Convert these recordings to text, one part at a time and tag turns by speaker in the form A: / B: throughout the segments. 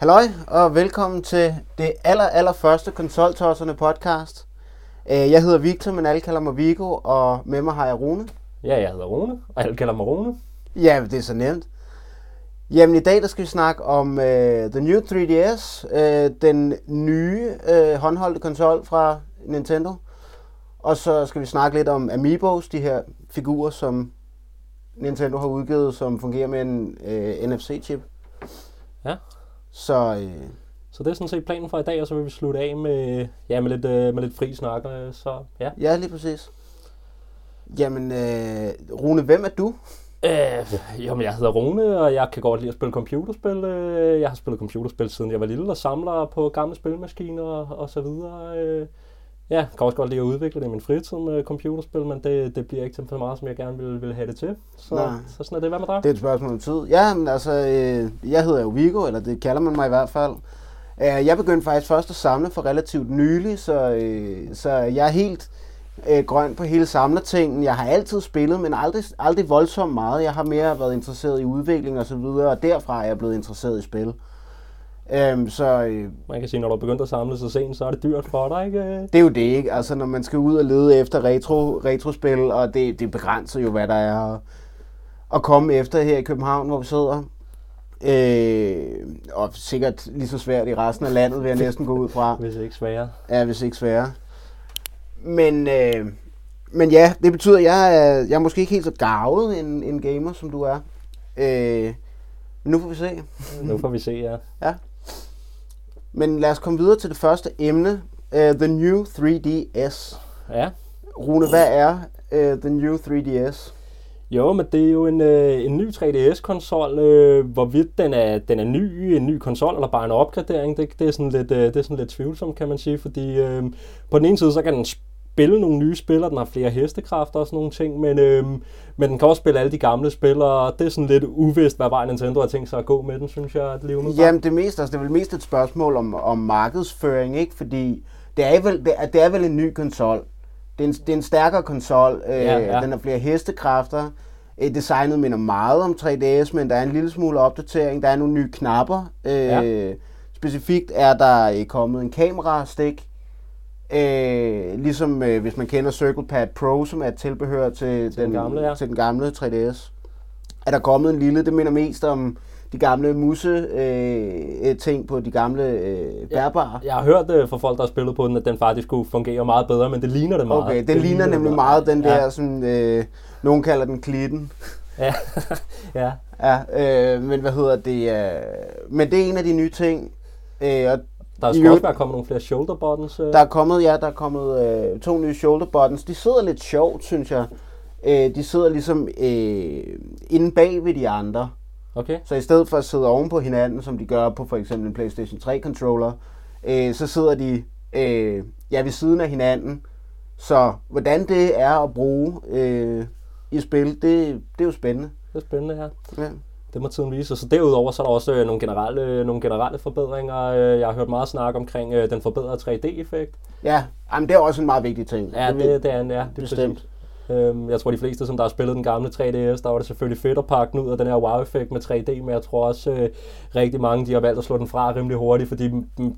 A: Halløj, og velkommen til det aller, aller første Konsoltosserne podcast. Øh, Jeg hedder Victor, men alle kalder mig Vigo, og med mig har jeg Rune.
B: Ja, jeg hedder Rune, og alle kalder mig Rune.
A: Ja, det er så nemt. Jamen i dag der skal vi snakke om uh, The New 3DS, uh, den nye uh, håndholdte konsol fra Nintendo. Og så skal vi snakke lidt om Amiibos, de her figurer, som Nintendo har udgivet, som fungerer med en uh, NFC-chip.
B: Ja,
A: Så uh,
B: så det er sådan set planen for i dag, og så vil vi slutte af med, ja, med, lidt, øh, med lidt fri snak. øh, Så ja.
A: ja, lige præcis. Jamen, uh, Rune, hvem er du?
B: Øh, jamen, jeg hedder Rune, og jeg kan godt lide at spille computerspil. Øh, Jeg har spillet computerspil siden jeg var lille, og samler på gamle spilmaskiner og så videre. Øh, Ja, jeg kan også godt lide at udvikle det i min fritid med computerspil, men det, det bliver ikke til så meget, som jeg gerne vil, vil have det til. Så,
A: Nej.
B: så sådan er det. Hvad med dig?
A: Det er et spørgsmål om tid. Ja, men altså, øh, jeg hedder jo Vigo, eller det kalder man mig i hvert fald. Øh, jeg begyndte faktisk først at samle for relativt nylig, så, øh, så jeg er helt øh, grøn på hele samlertingen. Jeg har altid spillet, men aldrig, aldrig voldsomt meget. Jeg har mere været interesseret i udvikling og så videre, og derfra er jeg blevet interesseret i spil. Øhm, så øh,
B: Man kan sige, når du er begyndt at samle så sent, så er det dyrt for dig, ikke?
A: det er jo det, ikke? Altså, når man skal ud og lede efter retro, retrospil, og det, det begrænser jo, hvad der er at, at komme efter her i København, hvor vi sidder. Øh, og sikkert lige så svært i resten af landet, vil jeg næsten gå ud fra.
B: Hvis ikke sværere.
A: Ja, hvis ikke sværere. Men, øh, men ja, det betyder, at jeg er, jeg er måske ikke helt så gavet en, en gamer, som du er. Øh, nu får vi se.
B: Nu får vi se, ja.
A: Ja. Men lad os komme videre til det første emne. Uh, the New 3DS.
B: Ja,
A: Rune, hvad er uh, The New 3DS?
B: Jo, men det er jo en, øh, en ny 3DS-konsol. Øh, hvorvidt den er, den er ny, en ny konsol, eller bare en opgradering, det, det, er sådan lidt, øh, det er sådan lidt tvivlsomt, kan man sige. Fordi øh, på den ene side, så kan den spille nogle nye spil, og den har flere hestekræfter og sådan nogle ting, men, øh, men den kan også spille alle de gamle spil, og det er sådan lidt uvist, hvad vej Nintendo har tænkt sig at gå med den, synes jeg, at lige
A: Jamen, det, mest, altså, det er vel mest et spørgsmål om, om markedsføring, ikke? Fordi det er vel, det er, det er vel en ny konsol. Det er en, det er en stærkere konsol. Øh,
B: Ja, ja.
A: Den har flere hestekræfter. Øh, designet minder meget om 3DS, men der er en lille smule opdatering. Der er nogle nye knapper. Øh,
B: Ja.
A: Specifikt er der øh, kommet en kamerastik. Øh, ligesom øh, hvis man kender CirclePad Pro, som er et tilbehør til,
B: den gamle, ja.
A: til den gamle 3DS. Er der kommet en lille, det minder mest om de gamle musse øh, øh, ting på de gamle øh, bærbare.
B: Jeg har hørt øh, fra folk, der har spillet på den, at den faktisk kunne fungere meget bedre, men det ligner det meget.
A: Okay, den
B: det
A: ligner
B: det
A: nemlig meget den
B: Ja.
A: der, som øh, nogen kalder den klitten.
B: Ja, ja.
A: Ja, øh, men hvad hedder det? Øh, men det er en af de nye ting. Øh, og
B: Der skal også være kommet nogle flere shoulder buttons. Øh.
A: der er kommet, ja, der er kommet øh, to nye shoulder buttons. De sidder lidt sjovt, synes jeg. Øh, de sidder ligesom øh, inde bag ved de andre.
B: Okay.
A: Så i stedet for at sidde oven på hinanden, som de gør på for eksempel en PlayStation 3 controller, øh, så sidder de øh, ja, ved siden af hinanden. Så hvordan det er at bruge øh, i spil, det, det er jo spændende.
B: Det er spændende her.
A: Ja.
B: Det må tiden vise. Så derudover så er der også øh, nogle, generelle, nogle generelle forbedringer. Øh, Jeg har hørt meget snak omkring øh, den forbedrede 3D-effekt.
A: Ja, jamen, det er også en meget vigtig ting.
B: Ja,
A: vil-
B: det, det er en, ja, det er
A: Bestemt.
B: præcis. Øhm, Jeg tror, de fleste, som der har spillet den gamle 3DS, der var det selvfølgelig fedt at pakke den ud af den her wow-effekt med 3D, men jeg tror også, øh, rigtig mange de har valgt at slå den fra rimelig hurtigt, fordi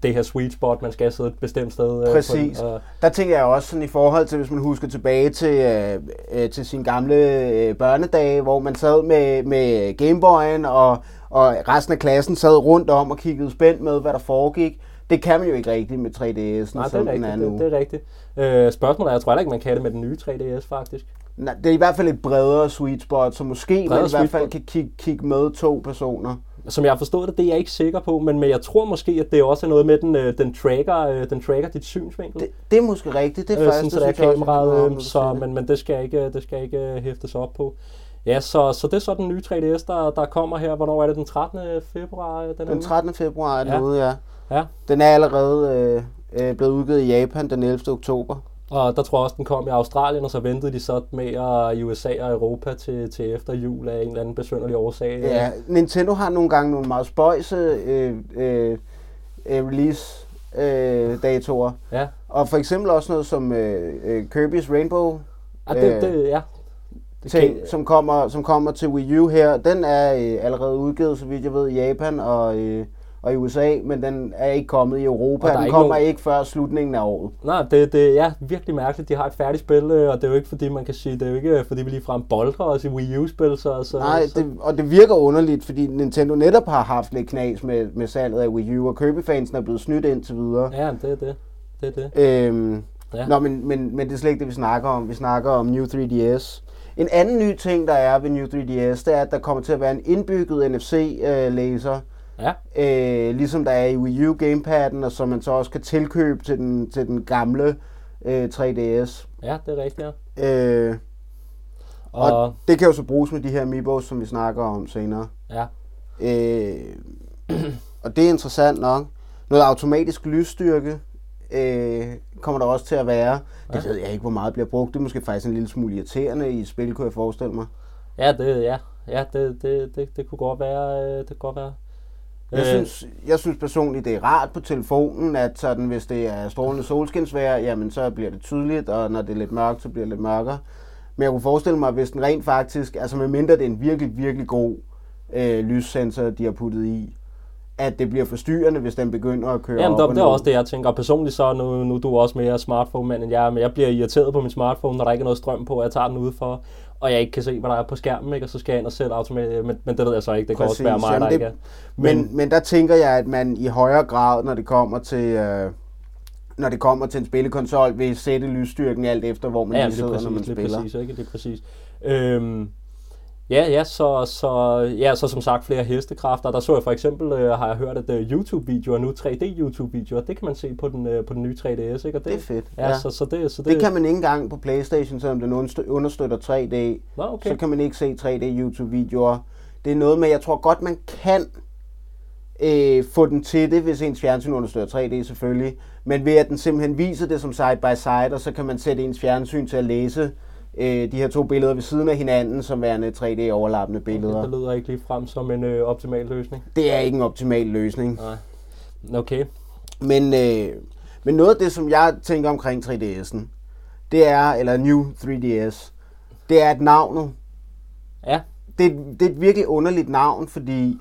B: det her sweet spot, man skal sidde et bestemt sted. øh, på
A: Præcis.
B: Den, og,
A: Der tænker jeg også sådan i forhold til, hvis man husker tilbage til, øh, øh, til sine gamle øh, børnedage, hvor man sad med, med Gameboyen, og, og resten af klassen sad rundt om og kiggede spændt med, hvad der foregik. Det kan man jo ikke rigtigt med 3DS'en,
B: nej, det
A: som
B: er
A: den
B: rigtigt.
A: er nu.
B: Det, det er rigtigt. Øh, spørgsmålet er, jeg tror ikke, man kan det med den nye 3DS, faktisk.
A: Nej, det er i hvert fald et bredere sweet spot, så måske man
B: Bredere
A: i hvert fald kan kigge, kigge med to personer.
B: Som jeg har forstået det, det er jeg ikke sikker på, men, men jeg tror måske, at det også er noget med, den, øh, den, tracker, øh, den tracker dit synsvinkel.
A: Det, det er måske rigtigt. Det er
B: øh,
A: faktisk,
B: sådan, så der er kameraet, øh, så, men, men det skal ikke, det skal ikke hæftes op på. Ja, så, så det er så den nye 3DS, der, der kommer her. Hvornår er det? Den 13. februar? Den, er
A: Den
B: ude?
A: 13. februar er den
B: Ja.
A: ude, ja.
B: Ja,
A: Den er allerede øh, øh, blevet udgivet i Japan den 11. oktober.
B: og der tror jeg også, den kom i Australien, og så ventede de så med at i USA og Europa til, til efter jul af en eller anden besynderlig årsag.
A: Ja, Nintendo har nogle gange nogle meget spøjse øh, øh, øh, release øh, datoer.
B: ja.
A: Og for eksempel også noget som øh, øh, Kirby's Rainbow
B: ja det, det, ja. Det
A: ting,
B: kan-
A: som kommer, som kommer til Wii U her. Den er øh, allerede udgivet, så vidt jeg ved, i Japan og, øh, og i USA, men den er ikke kommet i Europa. Den
B: ikke
A: kommer
B: nogen-
A: ikke før slutningen af året.
B: Nej, det, det er virkelig mærkeligt. De har et færdigt spil, øh, og det er jo ikke fordi, man kan sige, det er jo ikke øh, fordi, vi ligefrem boldrer os i Wii U-spil, så... så
A: Nej,
B: så,
A: det, og det virker underligt, fordi Nintendo netop har haft lidt knas med, med salget af Wii U, og Kirby-fansen er blevet snydt indtil videre.
B: Ja, det er det. Det er det.
A: Øhm,
B: Ja.
A: Nå, men, men, men det er slet ikke det, vi snakker om. Vi snakker om New 3DS. En anden ny ting, der er ved New 3DS, det er, at der kommer til at være en indbygget NFC-læser,
B: Ja,
A: øh, ligesom der er i Wii U gamepadden, og som man så også kan tilkøbe til den, til den gamle øh, 3DS.
B: ja, det er rigtigt, ja.
A: Øh, og,
B: Og,
A: det kan jo så bruges med de her Amiibos, som vi snakker om senere.
B: ja,
A: Øh, og det er interessant nok. Noget automatisk lysstyrke øh, kommer der også til at være. Det
B: Ja.
A: ved jeg ikke, hvor meget bliver brugt. Det er måske faktisk en lille smule irriterende i spil, kunne jeg forestille mig.
B: ja, det, ja, ja det, det, det, det kunne godt være, øh, det kunne godt være.
A: Jeg,
B: Øh,
A: synes, jeg synes personligt, det er rart på telefonen, at sådan, hvis det er strålende solskinsvejr, jamen så bliver det tydeligt, og når det er lidt mørkt, så bliver det lidt mørkere. Men jeg kunne forestille mig, hvis den rent faktisk, altså medmindre det er en virkelig, virkelig god øh, lyssensor, de har puttet i, at det bliver forstyrrende, hvis den begynder at køre
B: Jamen,
A: op og
B: det er også det, jeg tænker. Og Personligt så, nu, nu er du også mere smartphone-mand end jeg er, men jeg bliver irriteret på min smartphone, når der ikke er noget strøm på, og jeg tager den udfor, og jeg ikke kan se, hvad der er på skærmen, ikke? og så skal jeg ind og sætte automatisk, men, men det ved jeg så ikke, det kan også
A: Præcis.
B: være mig,
A: Jamen,
B: der
A: det-
B: ikke er.
A: Men, men, men der tænker jeg, at man i højere grad, når det kommer til, øh, når det kommer til en spillekonsol, vil sætte lysstyrken alt efter, hvor man
B: Ja,
A: lige sidder,
B: præcis,
A: når man spiller.
B: præcis, ikke? Det er præcis. Øhm, ja, ja, så, så, ja, så som sagt flere hestekræfter. Der så jeg for eksempel, øh, har jeg hørt, at øh, YouTube-videoer nu, 3D-YouTube-videoer, det kan man se på den, øh, på den nye 3DS, ikke? Og det,
A: Det er fedt,
B: Ja,
A: ja.
B: Så, så det, så det,
A: Det kan man ikke engang på Playstation, selvom den understø- understøtter 3D.
B: Nå, okay.
A: Så kan man ikke se 3D YouTube-videoer. Det er noget med, jeg tror godt, man kan øh, få den til det, hvis ens fjernsyn understøtter 3D selvfølgelig. Men ved at den simpelthen viser det som side by side, og så kan man sætte ens fjernsyn til at læse øh, de her to billeder ved siden af hinanden, som værende 3D-overlappende billeder.
B: det lyder ikke lige frem som en øh, optimal løsning.
A: Det er ikke en optimal løsning.
B: Nej. Okay.
A: Men, øh, men noget af det, som jeg tænker omkring 3DS'en, det er, eller New 3DS, det er et navnet.
B: Ja,
A: Det, det er et virkelig underligt navn, fordi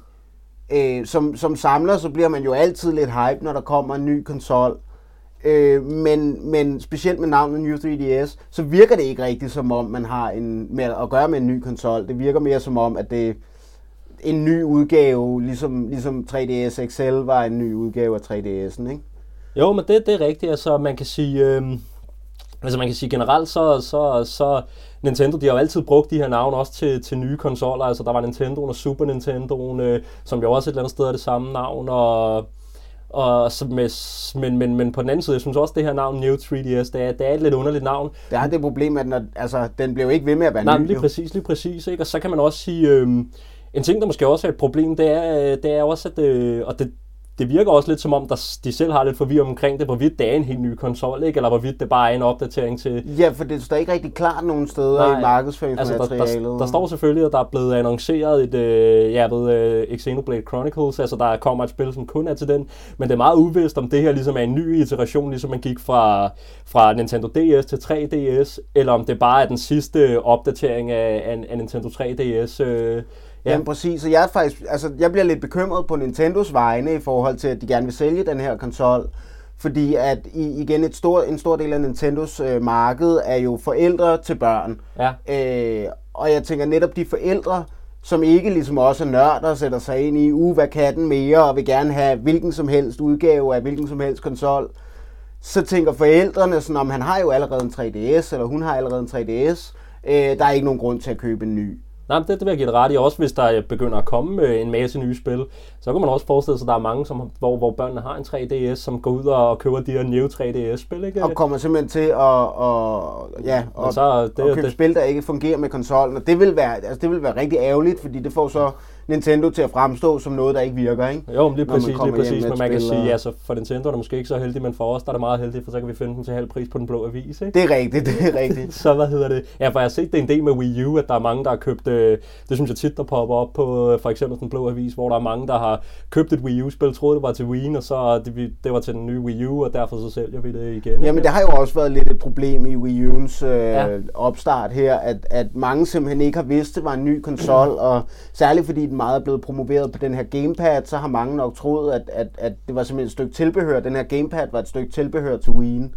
A: øh, som, som samler, så bliver man jo altid lidt hype, når der kommer en ny konsol. Øh, men, men specielt med navnet New 3DS, så virker det ikke rigtigt som om, man har en, med at gøre med en ny konsol. Det virker mere som om, at det er en ny udgave, ligesom, ligesom 3DS XL var en ny udgave af 3DS'en, ikke?
B: Jo, men det, det er rigtigt. Altså, man kan sige, øh, altså man kan sige generelt, så, så, så Nintendo, de har jo altid brugt de her navne også til, til nye konsoller. Altså, der var Nintendo og Super Nintendo, øh, som jo også et eller andet sted er det samme navn, og og så med, men, men, men på den anden side, jeg synes også, det her navn New 3DS, det er, det er et lidt underligt navn.
A: Der er det problem, at når, altså, den blev ikke ved med at være
B: Nej,
A: ny.
B: lige
A: jo.
B: præcis, lige præcis. Ikke? Og så kan man også sige, øh, en ting, der måske også er et problem, det er, øh, det er også, at øh, og det, det virker også lidt som om, der, de selv har lidt forvirring omkring det, hvorvidt det er en helt ny konsol, ikke? eller hvorvidt det bare er en opdatering til...
A: Ja, for det står ikke rigtig klart nogen steder
B: Nej,
A: i
B: Altså, der,
A: markedsføringsmaterialet.
B: der, der står selvfølgelig, at der er blevet annonceret et, øh, jeg ved, øh, Xenoblade Chronicles, altså der kommer et spil, som kun er til den, men det er meget uvist, om det her ligesom er en ny iteration, ligesom man gik fra, fra Nintendo DS til 3DS, eller om det bare er den sidste opdatering af, af, af Nintendo 3DS. Øh,
A: Ja. Jamen præcis, og jeg er faktisk, altså jeg bliver lidt bekymret på Nintendos vegne i forhold til, at de gerne vil sælge den her konsol. Fordi at igen et stor, en stor del af Nintendos øh, marked er jo forældre til børn.
B: Ja.
A: Øh, og jeg tænker netop de forældre, som ikke ligesom også er nørder, sætter sig ind i, uh, hvad kan den mere, og vil gerne have hvilken som helst udgave af hvilken som helst konsol. Så tænker forældrene sådan, om han har jo allerede en 3DS, eller hun har allerede en 3DS. Øh, der er ikke nogen grund til at købe en ny.
B: Nej, det, det vil jeg give det ret i. Også hvis der begynder at komme øh, en masse nye spil, så kan man også forestille sig, at der er mange, som, hvor, hvor børnene har en 3DS, som går ud og køber de her new 3DS-spil. Ikke?
A: og kommer simpelthen til at, og, ja, og,
B: så,
A: det- og købe
B: det-
A: spil, der ikke fungerer med konsollen. Og det vil, være, altså det vil være rigtig ærgerligt, fordi det får så Nintendo til at fremstå som noget, der ikke virker. Ikke?
B: Jo, men lige præcis, lige præcis. Men man kan sige,
A: og-
B: altså for Nintendo er det måske ikke så heldigt, men for os der er det meget heldigt, for så kan vi finde den til halv pris på den blå avis. Ikke?
A: Det er rigtigt, det er rigtigt.
B: Så hvad hedder det? Ja, for jeg har set det en del med Wii U, at der er mange, der har købt, øh, det synes jeg tit, der popper op på øh, for eksempel den blå avis, hvor der er mange, der har købt et Wii U-spil, troede det var til Wii, og så det, det var til den nye Wii U, og derfor så sælger vi det igen.
A: Jamen, det har jo også været lidt et problem i Wii U'ens øh,
B: Ja.
A: ja. opstart her, at, at mange simpelthen ikke har vidst, det var en ny konsol, og særligt fordi den meget er blevet promoveret på den her gamepad, så har mange nok troet, at, at, at det var simpelthen et stykke tilbehør. Den her gamepad var et stykke tilbehør til Wii'en.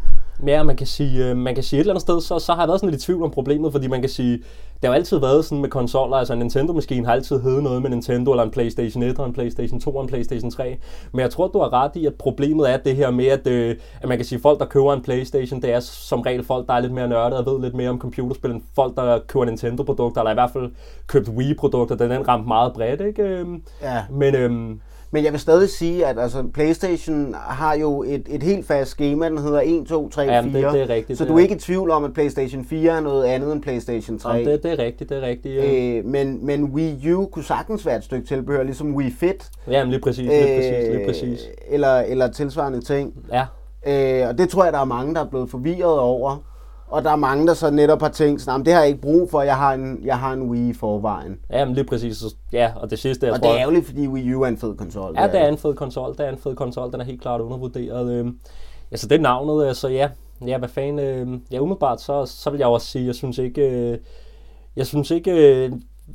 B: Ja, man kan sige, øh, man kan sige et eller andet sted, så, så har jeg været sådan lidt i tvivl om problemet, fordi man kan sige, det har jo altid været sådan med konsoller, altså en Nintendo-maskine har altid heddet noget med Nintendo, eller en Playstation 1, og en Playstation 2, og en Playstation 3. Men jeg tror, du har ret i, at problemet er det her med, at, øh, at man kan sige, at folk, der køber en Playstation, det er som regel folk, der er lidt mere nørdede og ved lidt mere om computerspil, end folk, der køber Nintendo-produkter, eller i hvert fald købt Wii-produkter, den ramt meget bredt, ikke? Øhm,
A: Ja.
B: Men øhm,
A: Men jeg vil stadig sige, at altså, PlayStation har jo et, et helt fast schema, den hedder 1, 2, 3, 4.
B: Jamen, det- det er rigtigt,
A: Så
B: det
A: du
B: er
A: ikke i tvivl om, at PlayStation 4 er noget andet end PlayStation 3.
B: jamen, det, det er rigtigt, det er rigtigt. Øh,
A: Øh, men, men Wii U kunne sagtens være et stykke tilbehør, ligesom Wii Fit.
B: jamen, lige præcis, lige præcis, lige præcis.
A: Øh, Eller, eller tilsvarende ting.
B: Ja,
A: Øh, og det tror jeg, der er mange, der er blevet forvirret over. Og der er mange, der så netop har tænkt, sådan, "Jamen, det har jeg ikke brug for, jeg har en, jeg har en Wii i forvejen.
B: jamen, lige præcis. Ja, og det sidste, jeg
A: og
B: tror...
A: det er ærgerligt, fordi Wii U er en fed konsol.
B: Ja, det er en fed konsol. Det er en fed konsol. Den er helt klart undervurderet. Øh, ja, så det er navnet. øh, Så ja, ja hvad fanden. Øh, ja, umiddelbart, så, så vil jeg også sige, jeg synes ikke... Øh, jeg synes ikke, øh,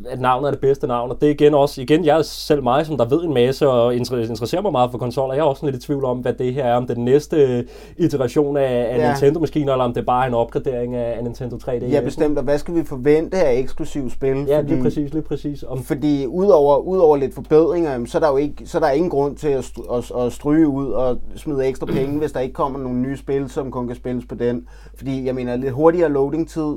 B: at navnet er det bedste navn. Og det er igen også, igen, jeg er selv mig, som der ved en masse og inter- interesserer mig meget for konsoller. Jeg er også lidt i tvivl om, hvad det her er. Om det den næste iteration af, af
A: Ja.
B: Nintendo-maskiner, eller om det bare er en opgradering af, af Nintendo 3D.
A: Ja, bestemt. Og hvad skal vi forvente af eksklusiv spil?
B: Ja, lige præcis, lige præcis. Om,
A: Fordi udover, udover lidt forbedringer, så er der jo ikke, så er der ingen grund til at, at, at stryge ud og smide ekstra penge, hvis der ikke kommer nogle nye spil, som kun kan spilles på den. Fordi jeg mener, lidt hurtigere loading-tid,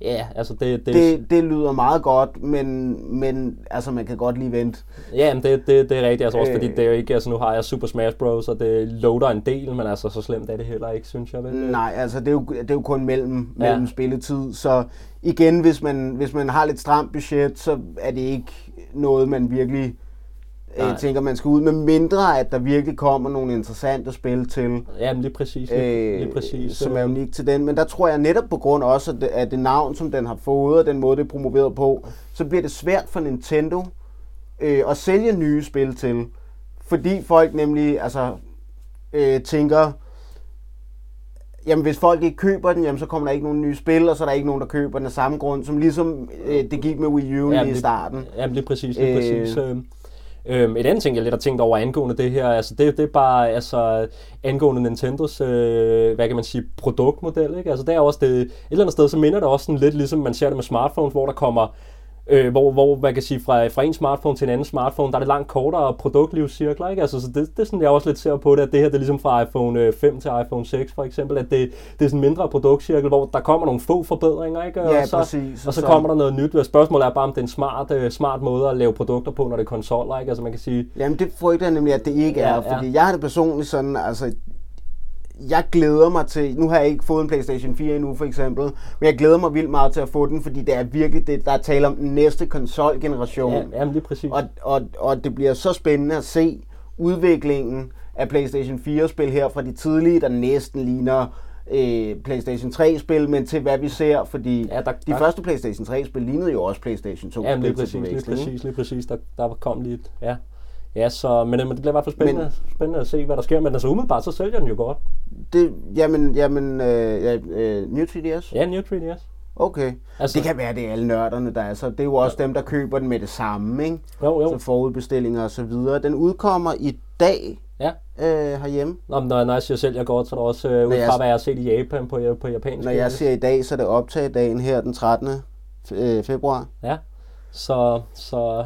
B: ja, altså det, det,
A: det, det lyder meget godt, men, men altså, man kan godt lige vente.
B: Ja, men det, det, det er rigtigt, altså også
A: Øh.
B: fordi det er jo ikke, altså nu har jeg Super Smash Bros, og det loader en del, men altså så slemt er det heller ikke, synes jeg vel.
A: Nej, altså det er jo, det er jo kun mellem,
B: Ja.
A: mellem spilletid, så igen, hvis man, hvis man har lidt stramt budget, så er det ikke noget, man virkelig øh,
B: Nej.
A: tænker, man skal ud med mindre, at der virkelig kommer nogle interessante spil til.
B: Ja, men lige præcis, lige, lige præcis.
A: som er
B: øh,
A: unik til den. Men der tror jeg netop på grund også af det, af det navn, som den har fået, og den måde, det er promoveret på, så bliver det svært for Nintendo øh, at sælge nye spil til. Fordi folk nemlig altså, øh, tænker, jamen hvis folk ikke køber den, jamen så kommer der ikke nogen nye spil, og så er der ikke nogen, der køber den af samme grund, som ligesom øh, det gik med Wii U
B: Ja,
A: lige i
B: det-
A: starten.
B: Jamen lige præcis, lige
A: Øh.
B: præcis. Øh, Øhm, et andet ting, jeg lidt har tænkt over angående det her, altså det, det er bare altså, angående Nintendos, øh, hvad kan man sige, produktmodel, ikke? Altså det er også det, et eller andet sted, så minder det også sådan lidt ligesom man ser det med smartphones, hvor der kommer, øh, hvor, hvor man kan sige, fra, fra en smartphone til en anden smartphone, der er det langt kortere produktlivscirkler, ikke? Altså så det, det er sådan, jeg også lidt ser på det, at det her, det er ligesom fra iPhone øh, 5 til iPhone 6 for eksempel, at det, det er sådan en mindre produktcirkel, hvor der kommer nogle få forbedringer, ikke?
A: Ja,
B: og så,
A: præcis.
B: og så kommer der noget nyt. Spørgsmålet er bare, om det er en smart, øh, smart måde at lave produkter på, når det er konsoller, ikke? Altså man kan sige,
A: Jamen det frygter jeg nemlig, at det ikke
B: Ja,
A: er,
B: ja.
A: fordi jeg har det personligt sådan, altså, jeg glæder mig til, nu har jeg ikke fået en Playstation 4 endnu for eksempel, men jeg glæder mig vildt meget til at få den, fordi det er virkelig det, der er tale om den næste konsolgeneration.
B: ja, jamen lige præcis.
A: Og, og, og det bliver så spændende at se udviklingen af PlayStation 4-spil her fra de tidlige, der næsten ligner øh, PlayStation 3-spil, men til hvad vi ser, fordi
B: Ja, der-
A: de
B: der-
A: første PlayStation 3-spil lignede jo også PlayStation 2
B: Jamen lige præcis, lige præcis, lige præcis. Der, der kom lige et, ja. Ja, så, men, øh, men det bliver i hvert fald spændende, men, spændende at se, hvad der sker. Men altså umiddelbart, så sælger den jo godt.
A: Det, jamen, jamen, øh, ja, øh, New 3DS?
B: Ja, New 3DS.
A: Okay.
B: Altså-
A: det kan være, det er alle nørderne, der er så. Det er jo også dem, der køber den med det samme, ikke?
B: Jo, jo.
A: Så forudbestillinger og så videre. Den udkommer i dag
B: Ja.
A: øh, herhjemme.
B: Nå, men når, jeg siger sælger godt, så er der også øh, ud
A: jeg-
B: fra, hvad jeg har set i Japan på, på japansk.
A: Når jeg siger i dag, så er det optagedagen her den 13. fe- øh, februar.
B: Ja, så, så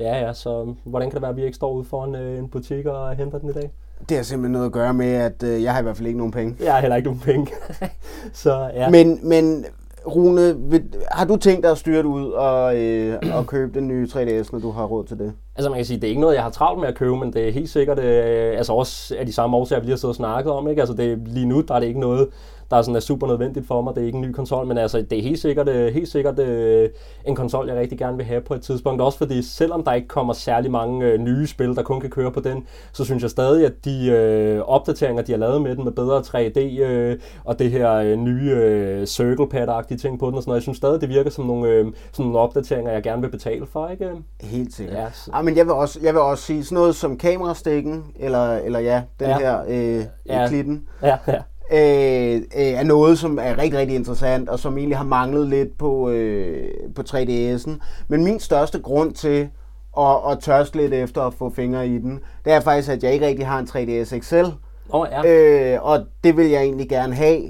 B: ja, ja, så hvordan kan det være, at vi ikke står ude foran øh, en butik og henter den i dag?
A: Det har simpelthen noget at gøre med, at øh, jeg har i hvert fald ikke nogen penge.
B: Jeg har heller ikke nogen penge. så ja.
A: Men, men Rune, vil, har du tænkt dig at styre det ud og, øh, og købe den nye 3DS, når du har råd til det?
B: Altså man kan sige, det er ikke noget, jeg har travlt med at købe, men det er helt sikkert, øh, altså også af de samme årsager, vi lige har siddet og snakket om, ikke? Altså det, lige nu, der er det ikke noget, der er, sådan, er super nødvendigt for mig. Det er ikke en ny konsol, men altså det er helt sikkert, øh, helt sikkert øh, en konsol, jeg rigtig gerne vil have på et tidspunkt. Også fordi, selvom der ikke kommer særlig mange øh, nye spil, der kun kan køre på den, så synes jeg stadig, at de øh, opdateringer, de har lavet med den, med bedre 3D øh, og det her øh, nye øh, circle pad-agtige ting på den og sådan noget, jeg synes stadig, det virker som nogle, øh, som nogle opdateringer, jeg gerne vil betale for, ikke?
A: Helt sikkert.
B: Ja, så-
A: ah, men jeg vil, også, jeg vil også sige sådan noget som kamerastikken, eller, eller ja, den
B: Ja.
A: her øh,
B: ja.
A: klitten,
B: Ja, ja.
A: Øh, øh, er noget, som er rigtig, rigtig interessant, og som egentlig har manglet lidt på, øh, på 3DS'en. Men min største grund til og, og tørst lidt efter at få fingre i den, det er faktisk, at jeg ikke rigtig har en 3DS XL.
B: Oh, ja.
A: øh, og det vil jeg egentlig gerne have,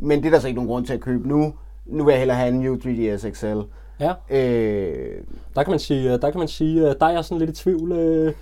A: men det er der så ikke nogen grund til at købe nu. Nu vil jeg hellere have en New 3DS XL.
B: Ja.
A: Øh,
B: Der kan man sige, der kan man sige, der er jeg sådan lidt i tvivl. øh,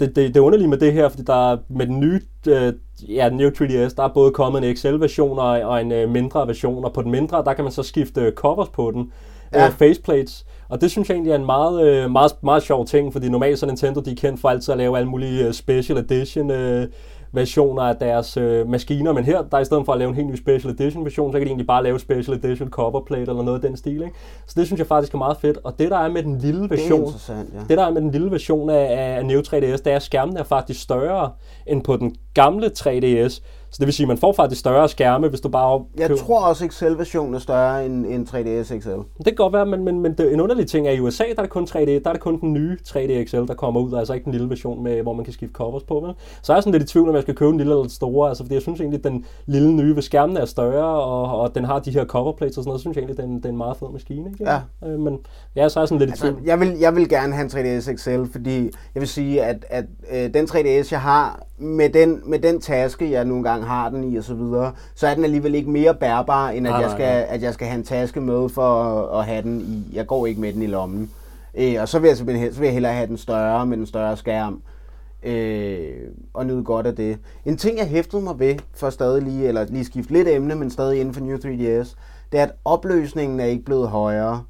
B: Det, det, det er underligt med det her, fordi der er med den nye, øh, ja, den nye 3DS, der er både kommet en XL-version og, og en øh, mindre version, og på den mindre, der kan man så skifte covers på den,
A: Ja.
B: øh, faceplates, og det synes jeg egentlig er en meget, øh, meget, meget sjov ting, fordi normalt så Nintendo, de er kendt for altid at lave alle mulige øh, special edition øh, versioner af deres øh, maskiner, men her, der i stedet for at lave en helt ny special edition version, så kan de egentlig bare lave special edition cover plate eller noget af den stil, ikke? Så det synes jeg faktisk er meget fedt, og det der er med den lille
A: det er
B: version,
A: interessant, ja.
B: det der er med den lille version af, af Neo 3DS, det er, at skærmen er faktisk større end på den gamle 3DS. Så det vil sige, at man får faktisk større skærme, hvis du bare
A: Jeg
B: køber-
A: tror også, at XL-versionen er større end, end 3DS XL.
B: Det kan godt være, men, men, men det, en underlig ting er, at i USA, der er det kun 3D, der er det kun den nye 3D XL, der kommer ud, altså ikke den lille version, med, hvor man kan skifte covers på. Vel? Så er jeg sådan lidt i tvivl, om jeg skal købe den lille eller den store, altså, fordi jeg synes egentlig, at den lille nye ved skærmen er større, og, og den har de her coverplates og sådan noget, så synes jeg egentlig, det er en, det er en meget fed maskine. Ikke?
A: Ja.
B: Øh, men ja, så er jeg sådan lidt i
A: Altså,
B: tvivl.
A: jeg, vil, jeg vil gerne have en 3DS XL, fordi jeg vil sige, at, at øh, den 3DS, jeg har, med den, med den taske, jeg nogle gange har den i og så videre, så er den alligevel ikke mere bærbar, end at,
B: Nej,
A: jeg skal,
B: nej.
A: at jeg skal have en taske med for at, at have den i. Jeg går ikke med den i lommen. Øh, og så vil, jeg simpelthen, he- så vil jeg hellere have den større, med den større skærm. Øh, og nyde godt af det. En ting, jeg hæftede mig ved, for stadig lige, eller lige skifte lidt emne, men stadig inden for New 3DS, det er, at opløsningen er ikke blevet højere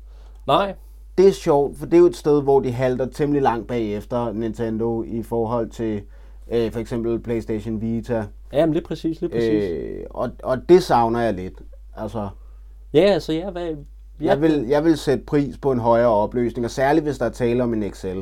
B: Nej,
A: det er sjovt, for det er jo et sted, hvor de halter temmelig langt bagefter Nintendo i forhold til øh, for eksempel PlayStation Vita.
B: ja, men lige præcis, lige præcis.
A: Øh, og, og det savner jeg lidt. Altså,
B: Ja, altså ja, hvad... Ja,
A: jeg, vil, jeg vil sætte pris på en højere opløsning, og særligt hvis der er tale om en XL.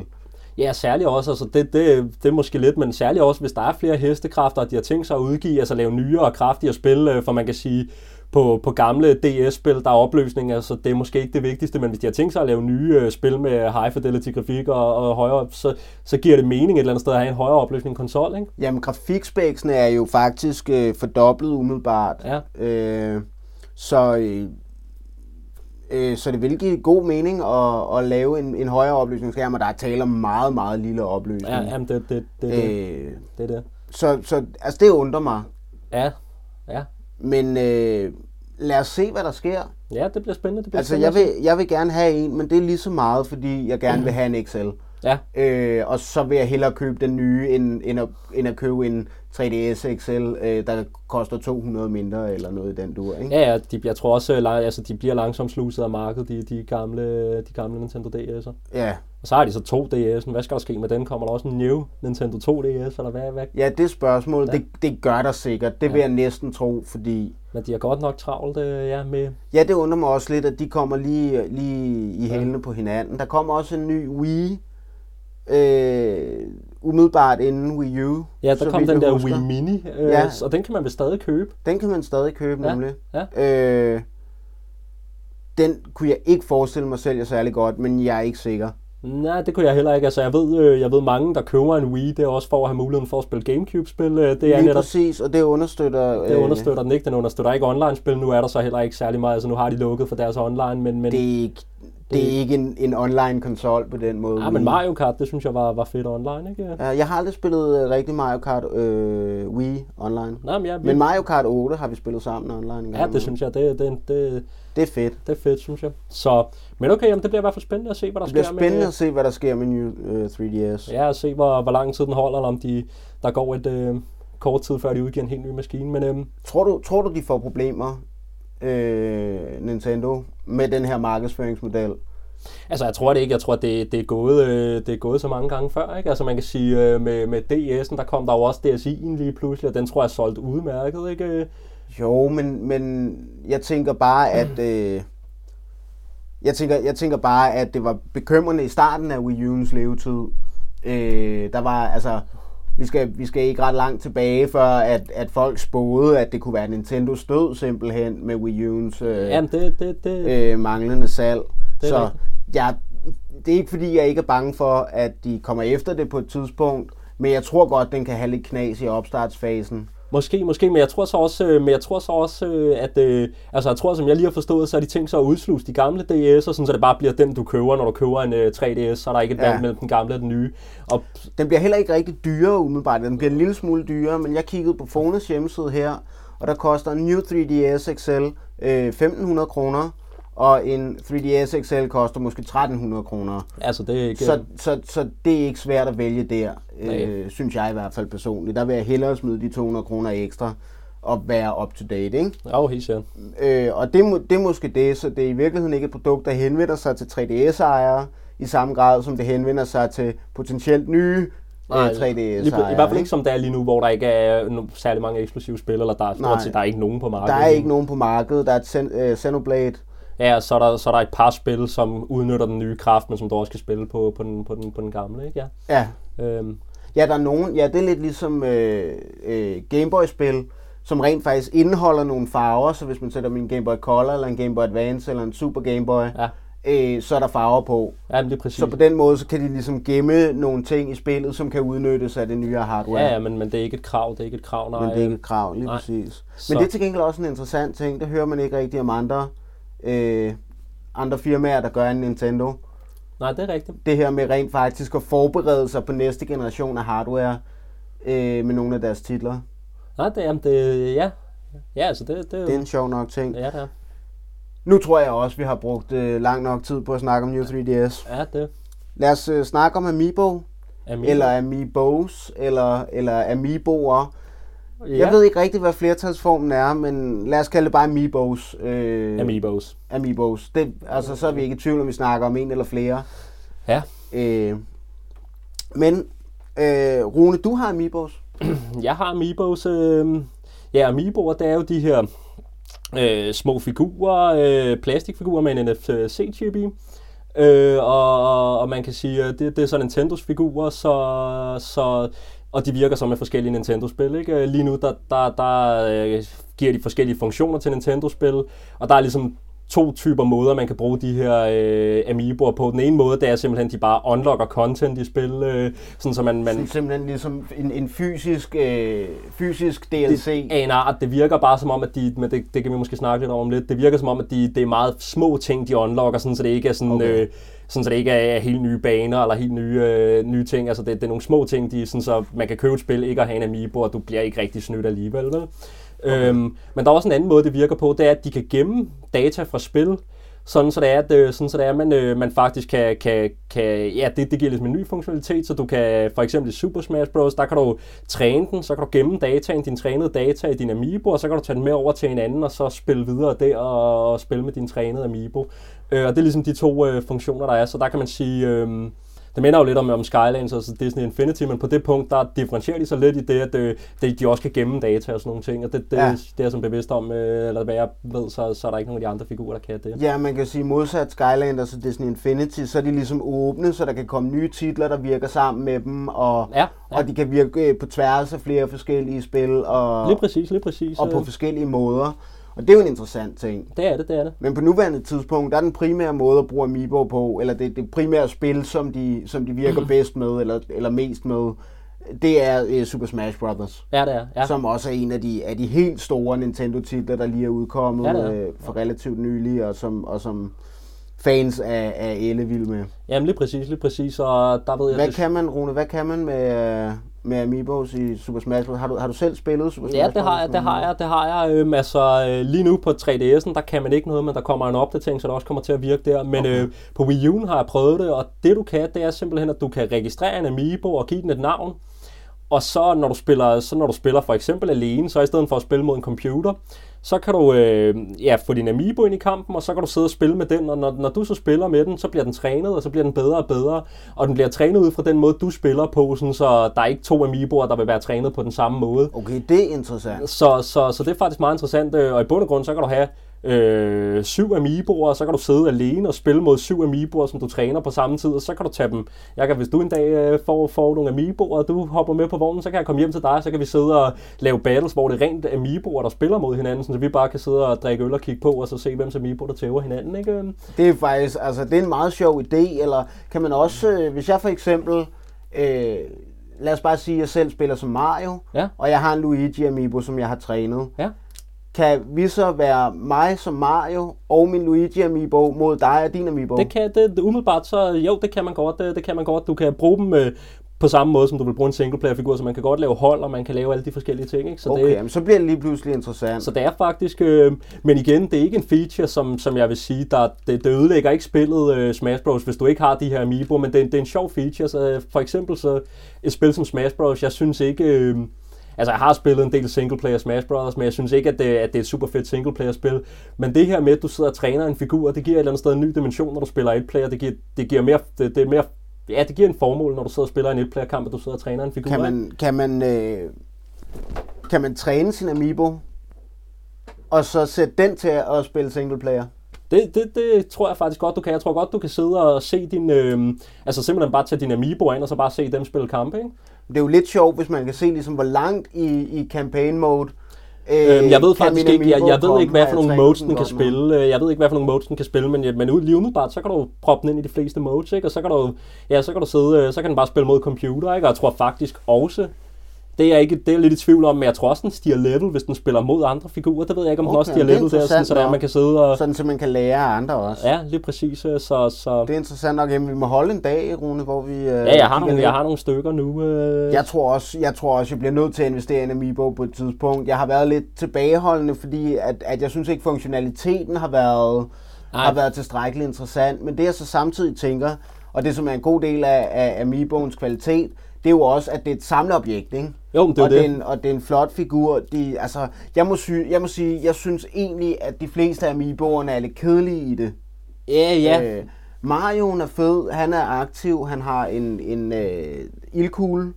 B: Ja, særligt også, altså det, det, det er måske lidt, men særligt også, hvis der er flere hestekræfter, og de har tænkt sig at udgive, altså lave nyere og kraftigere spil, øh, for man kan sige, på, på gamle DS-spil, der er opløsning, altså det er måske ikke det vigtigste, men hvis de har tænkt sig at lave nye øh, spil med high fidelity grafik og, og højere, så, så giver det mening et eller andet sted at have en højere opløsning konsol, ikke?
A: Jamen, grafikspæksene er jo faktisk øh, fordoblet umiddelbart.
B: Ja.
A: Øh, så, øh, øh, så det vil give god mening at, at lave en, en højere opløsningsskærm, og der er tale om meget, meget lille opløsning.
B: Ja, jamen det, det, det, det,
A: øh,
B: det er det.
A: så, så altså, det undrer mig.
B: Ja, ja.
A: Men øh, lad os se, hvad der sker.
B: Ja, det bliver spændende. Det bliver
A: Altså,
B: spændende
A: jeg vil, jeg vil gerne have en, men det er lige så meget, fordi jeg gerne vil have en XL.
B: Ja,
A: Øh, og så vil jeg hellere købe den nye, end, end, at, end at købe en 3DS XL, øh, der koster 200 mindre eller noget i den dur. Ikke?
B: Ja, ja de, jeg tror også, lang- altså, de bliver langsomt sluset af markedet, de, de, gamle, de gamle Nintendo DS'er.
A: Ja.
B: Og så har de så to DS'en. Hvad skal der ske med den? Kommer der også en new Nintendo 2 DS, eller hvad? hvad?
A: ja, det spørgsmål,
B: Ja.
A: det, det gør der sikkert. Det vil
B: Ja.
A: jeg næsten tro, fordi...
B: Men de har godt nok travlt øh, ja, med...
A: Ja, det undrer mig også lidt, at de kommer lige, lige i hælene på hinanden. Der kommer også en ny Wii, øh, umiddelbart inden Wii U.
B: Ja, der kom den der
A: husker.
B: Wii Mini, øh,
A: Ja.
B: og den kan man vel stadig købe.
A: Den kan man stadig købe,
B: Ja,
A: nemlig.
B: ja.
A: Øh, den kunne jeg ikke forestille mig sælger særlig godt, men jeg er ikke sikker.
B: Nej, det kunne jeg heller ikke. Altså, jeg ved, øh, jeg ved mange, der køber en Wii, det er også for at have muligheden for at spille Gamecube-spil. Øh, det er
A: Lige
B: netop
A: præcis, og det understøtter...
B: Det understøtter den ikke. Den understøtter ikke online-spil. Nu er der så heller ikke særlig meget. Altså, nu har de lukket for deres online, men... men
A: det ikke, det er ikke en, en online konsol på den måde.
B: Ja, men Mario Kart, det synes jeg var, var fedt online, ikke?
A: Ja, Jeg har aldrig spillet øh, rigtig Mario Kart øh, Wii online.
B: Nej, men, jeg,
A: Men Mario Kart 8 har vi spillet sammen online en gang.
B: ja, det synes jeg, det, det, det,
A: det er fedt.
B: det er fedt, synes jeg. Så, men okay, jamen, det bliver i hvert fald spændende at se, hvad der
A: Det bliver
B: sker
A: spændende
B: med...
A: at se, hvad der sker med New øh, 3DS.
B: Ja, at se, hvor, hvor lang tid den holder, eller om de, der går et øh, kort tid, før de udgiver en helt ny maskine. Men øhm,
A: Tror, du, tror du, de får problemer, øh, Nintendo, med den her markedsføringsmodel?
B: altså, jeg tror det ikke. Jeg tror, det, det, er gået, øh, det er gået så mange gange før, ikke? Altså, man kan sige, øh, med, med DS'en, der kom der jo også DSi'en lige pludselig, og den tror jeg er solgt udmærket, ikke?
A: Jo, men, men jeg tænker bare, at... Øh, jeg, tænker, jeg tænker bare, at det var bekymrende i starten af Wii U'ens levetid. Øh, der var, altså... Vi skal, vi skal ikke ret langt tilbage, før at, at folk spåede, at det kunne være Nintendos død simpelthen med Wii U'ens øh,
B: Jamen, det, det, det,
A: øh, manglende salg.
B: Det
A: Så
B: rigtigt.
A: jeg, det er ikke fordi, jeg ikke er bange for, at de kommer efter det på et tidspunkt, men jeg tror godt, den kan have lidt knas i opstartsfasen.
B: Måske, måske, men jeg tror så også, øh, men jeg tror så også øh, at øh, altså jeg tror, som jeg lige har forstået, så er de tænkt så at udsluse de gamle DS'er, sådan, så det bare bliver den, du køber, når du køber en 3DS, så er der ikke et valg ja. mellem den gamle og den nye. Og
A: den bliver heller ikke rigtig dyrere umiddelbart. Den bliver en lille smule dyrere, men jeg kiggede på Fones hjemmeside her, og der koster en New 3DS XL øh, 1500 kroner, og en 3DS XL koster måske 1300 kroner.
B: Altså, det er ikke...
A: Så, så, så det er ikke svært at vælge der, øh, synes jeg i hvert fald personligt. Der vil jeg hellere smide de 200 kroner ekstra og være up to date, ikke?
B: Ja, helt sikkert.
A: Øh, og det, det er måske det, så det er i virkeligheden ikke et produkt, der henvender sig til 3DS-ejere i samme grad, som det henvender sig til potentielt nye Nej, 3 ds
B: I, hvert fald ikke som det er lige nu, hvor der ikke er særlig mange eksplosive spil, eller der er stort set der er ikke nogen på markedet.
A: Der er ikke nogen på markedet. Der er uh, Xenoblade.
B: Ja, så er, der, så er der et par spil, som udnytter den nye kraft, men som du også kan spille på, på, den, på, den, på den gamle, ikke?
A: Ja. Ja. Øhm. Ja, der er nogen, ja, det er lidt ligesom øh, øh, Gameboy-spil, som rent faktisk indeholder nogle farver, så hvis man sætter min Game Boy Color, eller en Game Boy Advance, eller en Super Game Boy, ja øh, så er der farver på.
B: Ja, det er præcis.
A: Så på den måde, så kan de ligesom gemme nogle ting i spillet, som kan udnyttes af det nye hardware.
B: Ja, ja men, men det er ikke et krav, det er ikke et krav,
A: nej. Men det er ikke et krav, lige nej. præcis. Så. Men det er til gengæld også en interessant ting, det hører man ikke rigtig om andre, øh, andre firmaer, der gør en Nintendo.
B: Nej, det er rigtigt.
A: Det her med rent faktisk at forberede sig på næste generation af hardware øh, med nogle af deres titler.
B: Nej, det, jamen det, ja. Ja, altså det, det,
A: det er en sjov nok ting.
B: Ja, det er.
A: Nu tror jeg også, vi har brugt øh, lang nok tid på at snakke om New 3DS.
B: Ja, det.
A: Lad os øh, snakke om Amiibo. Amiibo. Eller Amiibos, eller, eller Amiiboer. Ja. Jeg ved ikke rigtig, hvad flertalsformen er, men lad os kalde det bare Amiibos.
B: Øh, Amiibos.
A: Amiibos. Det, altså, så er vi ikke i tvivl, om vi snakker om en eller flere.
B: Ja.
A: Øh, men, øh, Rune, du har Amiibos.
B: Jeg har Amiibos. Øh, ja, Amiiboer, det er jo de her øh, små figurer, øh, plastikfigurer med en NFC-chip i. Øh, og, og man kan sige, at det, det er så Nintendos figurer, så, så, og de virker så med forskellige Nintendo-spil. Ikke? Lige nu der, der, der øh, giver de forskellige funktioner til Nintendo-spil, og der er ligesom to typer måder, man kan bruge de her øh, amiiboer på. Den ene måde, det er simpelthen, at de bare unlocker content i spil, øh, sådan så man... man
A: simpelthen ligesom en, en fysisk, øh, fysisk DLC.
B: Det, en art. Det virker bare som om, at de, men det, det kan vi måske snakke lidt om lidt, det virker som om, at de, det er meget små ting, de unlocker, sådan så det ikke er sådan... Okay. Øh, sådan så det ikke er helt nye baner eller helt nye, øh, nye ting. Altså det, det er nogle små ting, de, sådan så man kan købe et spil, ikke at have en amiibo, og du bliver ikke rigtig snydt alligevel. Vel? Okay. Øhm, men der er også en anden måde, det virker på, det er, at de kan gemme data fra spil, sådan så det er, at, øh, sådan så det er, at man, øh, man faktisk kan, kan, kan ja, det, det giver lidt en ny funktionalitet, så du kan, for eksempel i Super Smash Bros., der kan du træne den, så kan du gemme dataen, din trænede data i din Amiibo, og så kan du tage den med over til en anden, og så spille videre der, og, og spille med din trænede Amiibo. Øh, og det er ligesom de to øh, funktioner, der er, så der kan man sige, øh, det minder jo lidt om, om Skylands og Disney Infinity, men på det punkt, der differentierer de sig lidt i det, at øh, de også kan gemme data og sådan nogle ting, og det, det, ja. det er jeg som bevidst om, øh, eller hvad jeg ved, så, så er der ikke nogen af de andre figurer, der kan det.
A: Ja, man kan sige modsat Skylanders og Disney Infinity, så er de ligesom åbne, så der kan komme nye titler, der virker sammen med dem, og, ja, ja. og de kan virke øh, på tværs af flere forskellige spil, og,
B: lige præcis, lige præcis.
A: og på forskellige måder. Og det er jo en interessant ting.
B: Det er det, det er det.
A: Men på nuværende tidspunkt, der er den primære måde at bruge Amiibo på, eller det, det primære spil, som de, som de virker bedst med, eller, eller mest med, det er uh, Super Smash Bros.
B: Ja, det er. Ja.
A: Som også er en af de, af de helt store Nintendo-titler, der lige er udkommet ja, er. Uh, for relativt nylig, og som, og som fans af, af Elle vil med.
B: Jamen lige præcis, lige præcis. Og der ved jeg,
A: hvad det... kan man, Rune, hvad kan man med, med Amiibos i Super Smash Bros. Har du, har du selv spillet Super Smash
B: Bros? Ja, det har jeg, det har jeg, det har jeg. Øhm, altså, øh, lige nu på 3DS'en, der kan man ikke noget, men der kommer en opdatering, så det også kommer til at virke der. Men okay. øh, på Wii U'en har jeg prøvet det, og det du kan, det er simpelthen, at du kan registrere en Amiibo og give den et navn. Og så når du spiller, så når du spiller for eksempel alene, så i stedet for at spille mod en computer, så kan du øh, ja, få din Amiibo ind i kampen, og så kan du sidde og spille med den, og når, når du så spiller med den, så bliver den trænet, og så bliver den bedre og bedre, og den bliver trænet ud fra den måde, du spiller på, sådan, så der er ikke to Amiiboer, der vil være trænet på den samme måde.
A: Okay, det er interessant.
B: Så, så, så det er faktisk meget interessant, øh, og i bund og grund, så kan du have øh, syv amiiboer, så kan du sidde alene og spille mod syv amiiboer, som du træner på samme tid, og så kan du tage dem. Jeg kan, hvis du en dag øh, får, får nogle amiiboer, og du hopper med på vognen, så kan jeg komme hjem til dig, så kan vi sidde og lave battles, hvor det er rent amiiboer, der spiller mod hinanden, så vi bare kan sidde og drikke øl og kigge på, og så se, hvem amiibo, der tæver hinanden. Ikke?
A: Det er faktisk, altså det er en meget sjov idé, eller kan man også, øh, hvis jeg for eksempel øh, lad os bare sige, at jeg selv spiller som Mario,
B: Ja.
A: og jeg har en Luigi Amiibo, som jeg har trænet.
B: Ja.
A: Kan vi så være mig som Mario og min Luigi Amiibo mod dig og din Amiibo?
B: Det kan, det, det, umiddelbart så, jo, det kan man godt, det, det kan man godt. Du kan bruge dem øh, på samme måde, som du vil bruge en singleplayer-figur, så man kan godt lave hold, og man kan lave alle de forskellige ting, ikke? Så
A: okay,
B: det,
A: jamen, så bliver det lige pludselig interessant.
B: Så det er faktisk, øh, men igen, det er ikke en feature, som, som jeg vil sige, der, det, det ødelægger ikke spillet øh, Smash Bros, hvis du ikke har de her amiibo, men det, det er en sjov feature. Så, øh, for eksempel så et spil som Smash Bros, jeg synes ikke, øh, altså jeg har spillet en del singleplayer Smash Bros, men jeg synes ikke, at det, at det er et super fedt singleplayer spil. Men det her med, at du sidder og træner en figur, det giver et eller andet sted en ny dimension, når du spiller et player. Det giver, det giver mere, det, det er mere Ja, det giver en formål, når du sidder og spiller en et-player-kamp, at du sidder og træner en figur.
A: Kan man, kan man, øh, kan man træne sin Amiibo, og så sætte den til at spille singleplayer?
B: Det, det, det tror jeg faktisk godt, du kan. Jeg tror godt, du kan sidde og se din... Øh, altså simpelthen bare tage din Amiibo ind, og så bare se dem spille kampe, ikke?
A: Det er jo lidt sjovt, hvis man kan se, ligesom, hvor langt i, i campaign mode øh,
B: Øhm, jeg ved
A: kan
B: faktisk ikke, jeg, jeg ved ikke, hvad for nogle modes
A: den
B: kan spille. Øh, Jeg ved ikke, hvad for nogle modes den kan spille, men, men ud- lige umiddelbart, så kan du proppe den ind i de fleste modes, ikke? Og så kan du, ja, så kan du sidde, øh, så kan den bare spille mod computer, ikke? Og jeg tror faktisk også, det er jeg ikke, det er jeg lidt i tvivl om, men jeg tror også, den stiger level, hvis den spiller mod andre figurer. Det ved jeg ikke, om den
A: Okay,
B: også stiger
A: det er
B: level der, sådan, så der, man kan sidde og...
A: Sådan, så man kan lære af andre også.
B: Ja, lige præcis. øh, Så, så,
A: Det er interessant nok. Jamen, vi må holde en dag, Rune, hvor vi... Øh,
B: ja, jeg har, nogle, jeg har nogle stykker nu. Øh,
A: Jeg tror, også, jeg tror også, jeg bliver nødt til at investere i en Amiibo på et tidspunkt. Jeg har været lidt tilbageholdende, fordi at, at jeg synes ikke, funktionaliteten har været,
B: Nej.
A: har været tilstrækkeligt interessant. Men det jeg så samtidig tænker, og det som er en god del af, af Amiiboens kvalitet, det er jo også, at det er et samleobjekt, ikke?
B: Jo, det er
A: og, det.
B: det.
A: Er en, og det er en flot figur. De, altså, jeg, må sy, jeg må sige, jeg synes egentlig, at de fleste af Amiiboerne er lidt kedelige i det.
B: Ja, ja.
A: Øh, Marioen er fed, han er aktiv, han har en, en øh, ildkugle,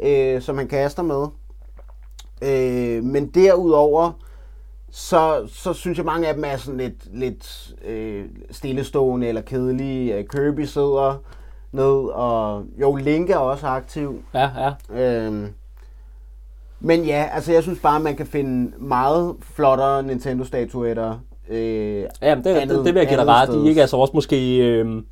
A: øh, som han kaster med. Øh, men derudover, så, så synes jeg, mange af dem er sådan lidt, lidt øh, stillestående eller kedelige. Øh, Kirby sidder ned, og jo, Link er også aktiv.
B: Ja, ja.
A: Øhm, men ja, altså jeg synes bare, man kan finde meget flottere Nintendo-statuetter. Øh,
B: Ja, men det,
A: andet-
B: det, det vil jeg give dig ret i. Ikke? Altså også måske... Øh,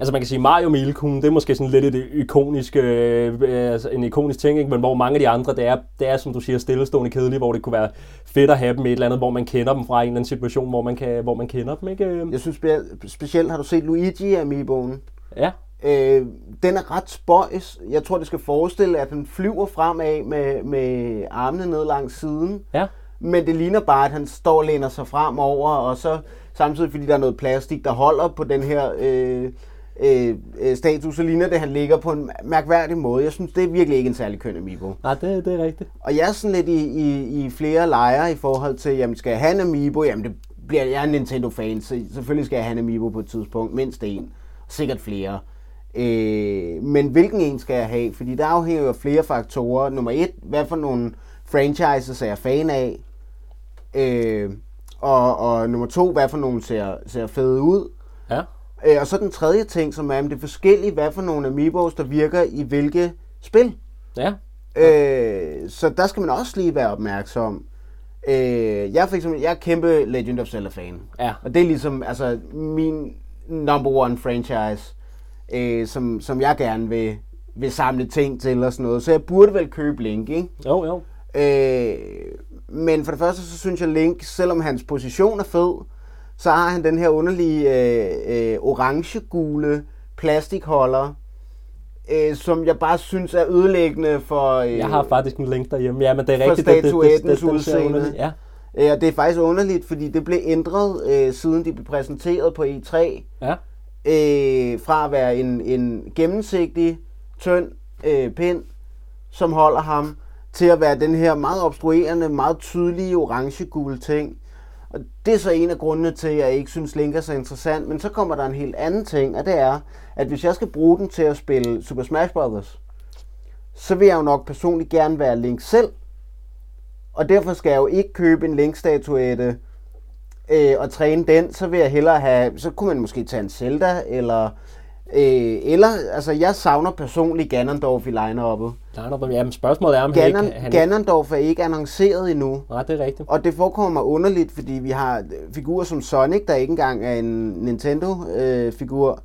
B: altså man kan sige, Mario med det er måske sådan lidt et ikonisk, øh, øh, altså en ikonisk ting, ikke? men hvor mange af de andre, det er, det er, som du siger, stillestående kedelige, hvor det kunne være fedt at have dem i et eller andet, hvor man kender dem fra en eller anden situation, hvor man, kan, hvor man kender dem. Ikke?
A: Jeg synes spe- specielt, har du set Luigi Amiiboen?
B: Ja,
A: Øh, den er ret spøjs. Jeg tror, det skal forestille, at han flyver fremad med, med armene ned langs siden.
B: ja.
A: Men det ligner bare, at han står og læner sig fremover, og så samtidig, fordi der er noget plastik, der holder på den her øh, øh, øh, statue, så ligner det, at han ligger på en mærkværdig måde. Jeg synes, det er virkelig ikke en særlig køn amiibo.
B: Nej, det, det er rigtigt.
A: Og jeg er sådan lidt i, i, i flere lejre i forhold til, jamen skal jeg have en amiibo? Jamen det bliver, jeg er en Nintendo-fan, så selvfølgelig skal jeg have en amiibo på et tidspunkt. Mindst en. Sikkert flere. Øh, men hvilken en skal jeg have? Fordi der afhænger jo af flere faktorer. Nummer et, hvad for nogle franchises er jeg fan af? Øh, og, og nummer to, hvad for nogle ser, ser fede ud?
B: Ja.
A: Øh, og så den tredje ting, som er, om det er forskelligt, hvad for nogle amiibos, der virker i hvilke spil.
B: Ja,
A: Øh, så der skal man også lige være opmærksom. Øh, jeg for eksempel, jeg er kæmpe Legend of Zelda fan.
B: Ja.
A: Og det er ligesom altså min number one franchise, øh, som, som jeg gerne vil, vil samle ting til og sådan noget. Så jeg burde vel købe Link, ikke?
B: jo, jo.
A: Øh, men for det første, så synes jeg Link, selvom hans position er fed, så har han den her underlige øh, øh, orange-gule plastikholder, øh, som jeg bare synes er ødelæggende for... Øh,
B: Jeg har faktisk en link derhjemme. Ja, men det er
A: For
B: rigtigt. det- det- det-
A: statuettens
B: den
A: udseende.
B: underlig- Ja,
A: Øh, og det er faktisk underligt, fordi det blev ændret, øh, siden de blev præsenteret på E3,
B: ja
A: øh, fra at være en, en gennemsigtig, tynd øh, pind, som holder ham, til at være den her meget obstruerende, meget tydelige orange-gule ting. Og det er så en af grundene til, at jeg ikke synes, Link er så interessant. Men så kommer der en helt anden ting, og det er, at hvis jeg skal bruge den til at spille Super Smash Bros., så vil jeg jo nok personligt gerne være Link selv. Og derfor skal jeg jo ikke købe en Link-statuette øh, og træne den. Så vil jeg hellere have, så kunne man måske tage en Zelda, eller, øh, eller altså jeg savner personligt Ganondorf i line-uppet.
B: Nej, nå, jamen, spørgsmålet er, om han
A: Ganon,
B: ikke... Han,
A: Ganondorf er ikke annonceret endnu.
B: nej, det er rigtigt.
A: Og det forekommer mig underligt, fordi vi har figurer som Sonic, der ikke engang er en Nintendo-figur,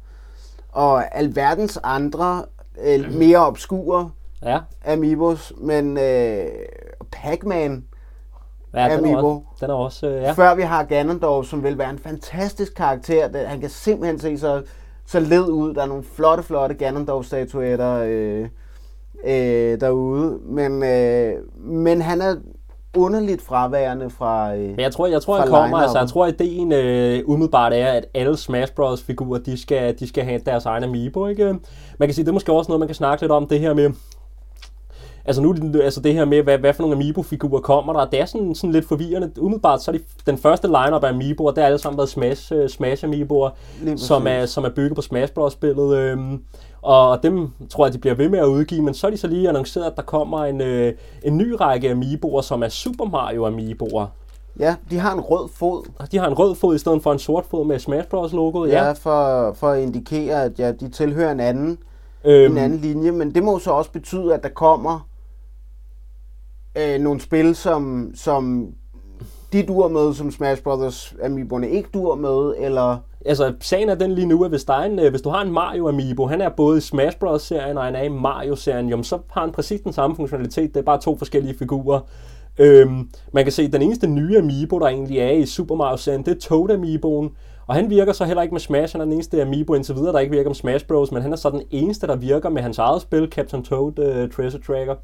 A: og alverdens andre øh, mere obskure
B: Ja,
A: Amiibos, men øh, Pac-Man
B: ja den, er også, den er også, øh,
A: Ja. Før vi har Ganondorf, som vil være en fantastisk karakter. Han kan simpelthen se så, så led ud. Der er nogle flotte, flotte Ganondorf-statuetter øh, øh, derude. Men, øh, men han er underligt fraværende fra... Øh,
B: Men jeg tror, jeg tror, jeg kommer, altså, jeg tror, ideen øh, umiddelbart er, at alle Smash Bros. figurer, de skal, de skal have deres egen amiibo, ikke? Man kan sige, det er måske også noget, man kan snakke lidt om, det her med, Altså nu altså det her med, hvad, hvad for nogle Amiibo-figurer kommer der, det er sådan, sådan lidt forvirrende. Umiddelbart så er det den første lineup af Amiibo'er, det er alle sammen været Smash, uh, Smash Amiibo'er, som er, som er bygget på Smash Bros-spillet. Øhm, og dem tror jeg, de bliver ved med at udgive, men så er de så lige annonceret, at der kommer en, øh, en ny række Amiibo'er, som er Super Mario Amiibo'er.
A: ja, de har en rød fod.
B: Og de har en rød fod i stedet for en sort fod med Smash Bros logoet.
A: Ja, for, for at indikere, at ja, de tilhører en anden,
B: Øhm,
A: en anden linje. Men det må så også betyde, at der kommer øh, nogle spil, som, som de dur med, som Smash Brothers Amiiboerne ikke dur med, eller...
B: Altså, sagen er den lige nu, at hvis, der er en, øh, hvis du har en Mario Amiibo, han er både i Smash Bros-serien og han er i Mario-serien, jamen, så har han præcis den samme funktionalitet. Det er bare to forskellige figurer. Øhm, man kan se, at den eneste nye Amiibo, der egentlig er i Super Mario-serien, det er Toad Amiiboen. Og han virker så heller ikke med Smash. Han er den eneste Amiibo indtil videre, der ikke virker med Smash Bros. Men han er så den eneste, der virker med hans eget spil, Captain Toad uh, Treasure Tracker.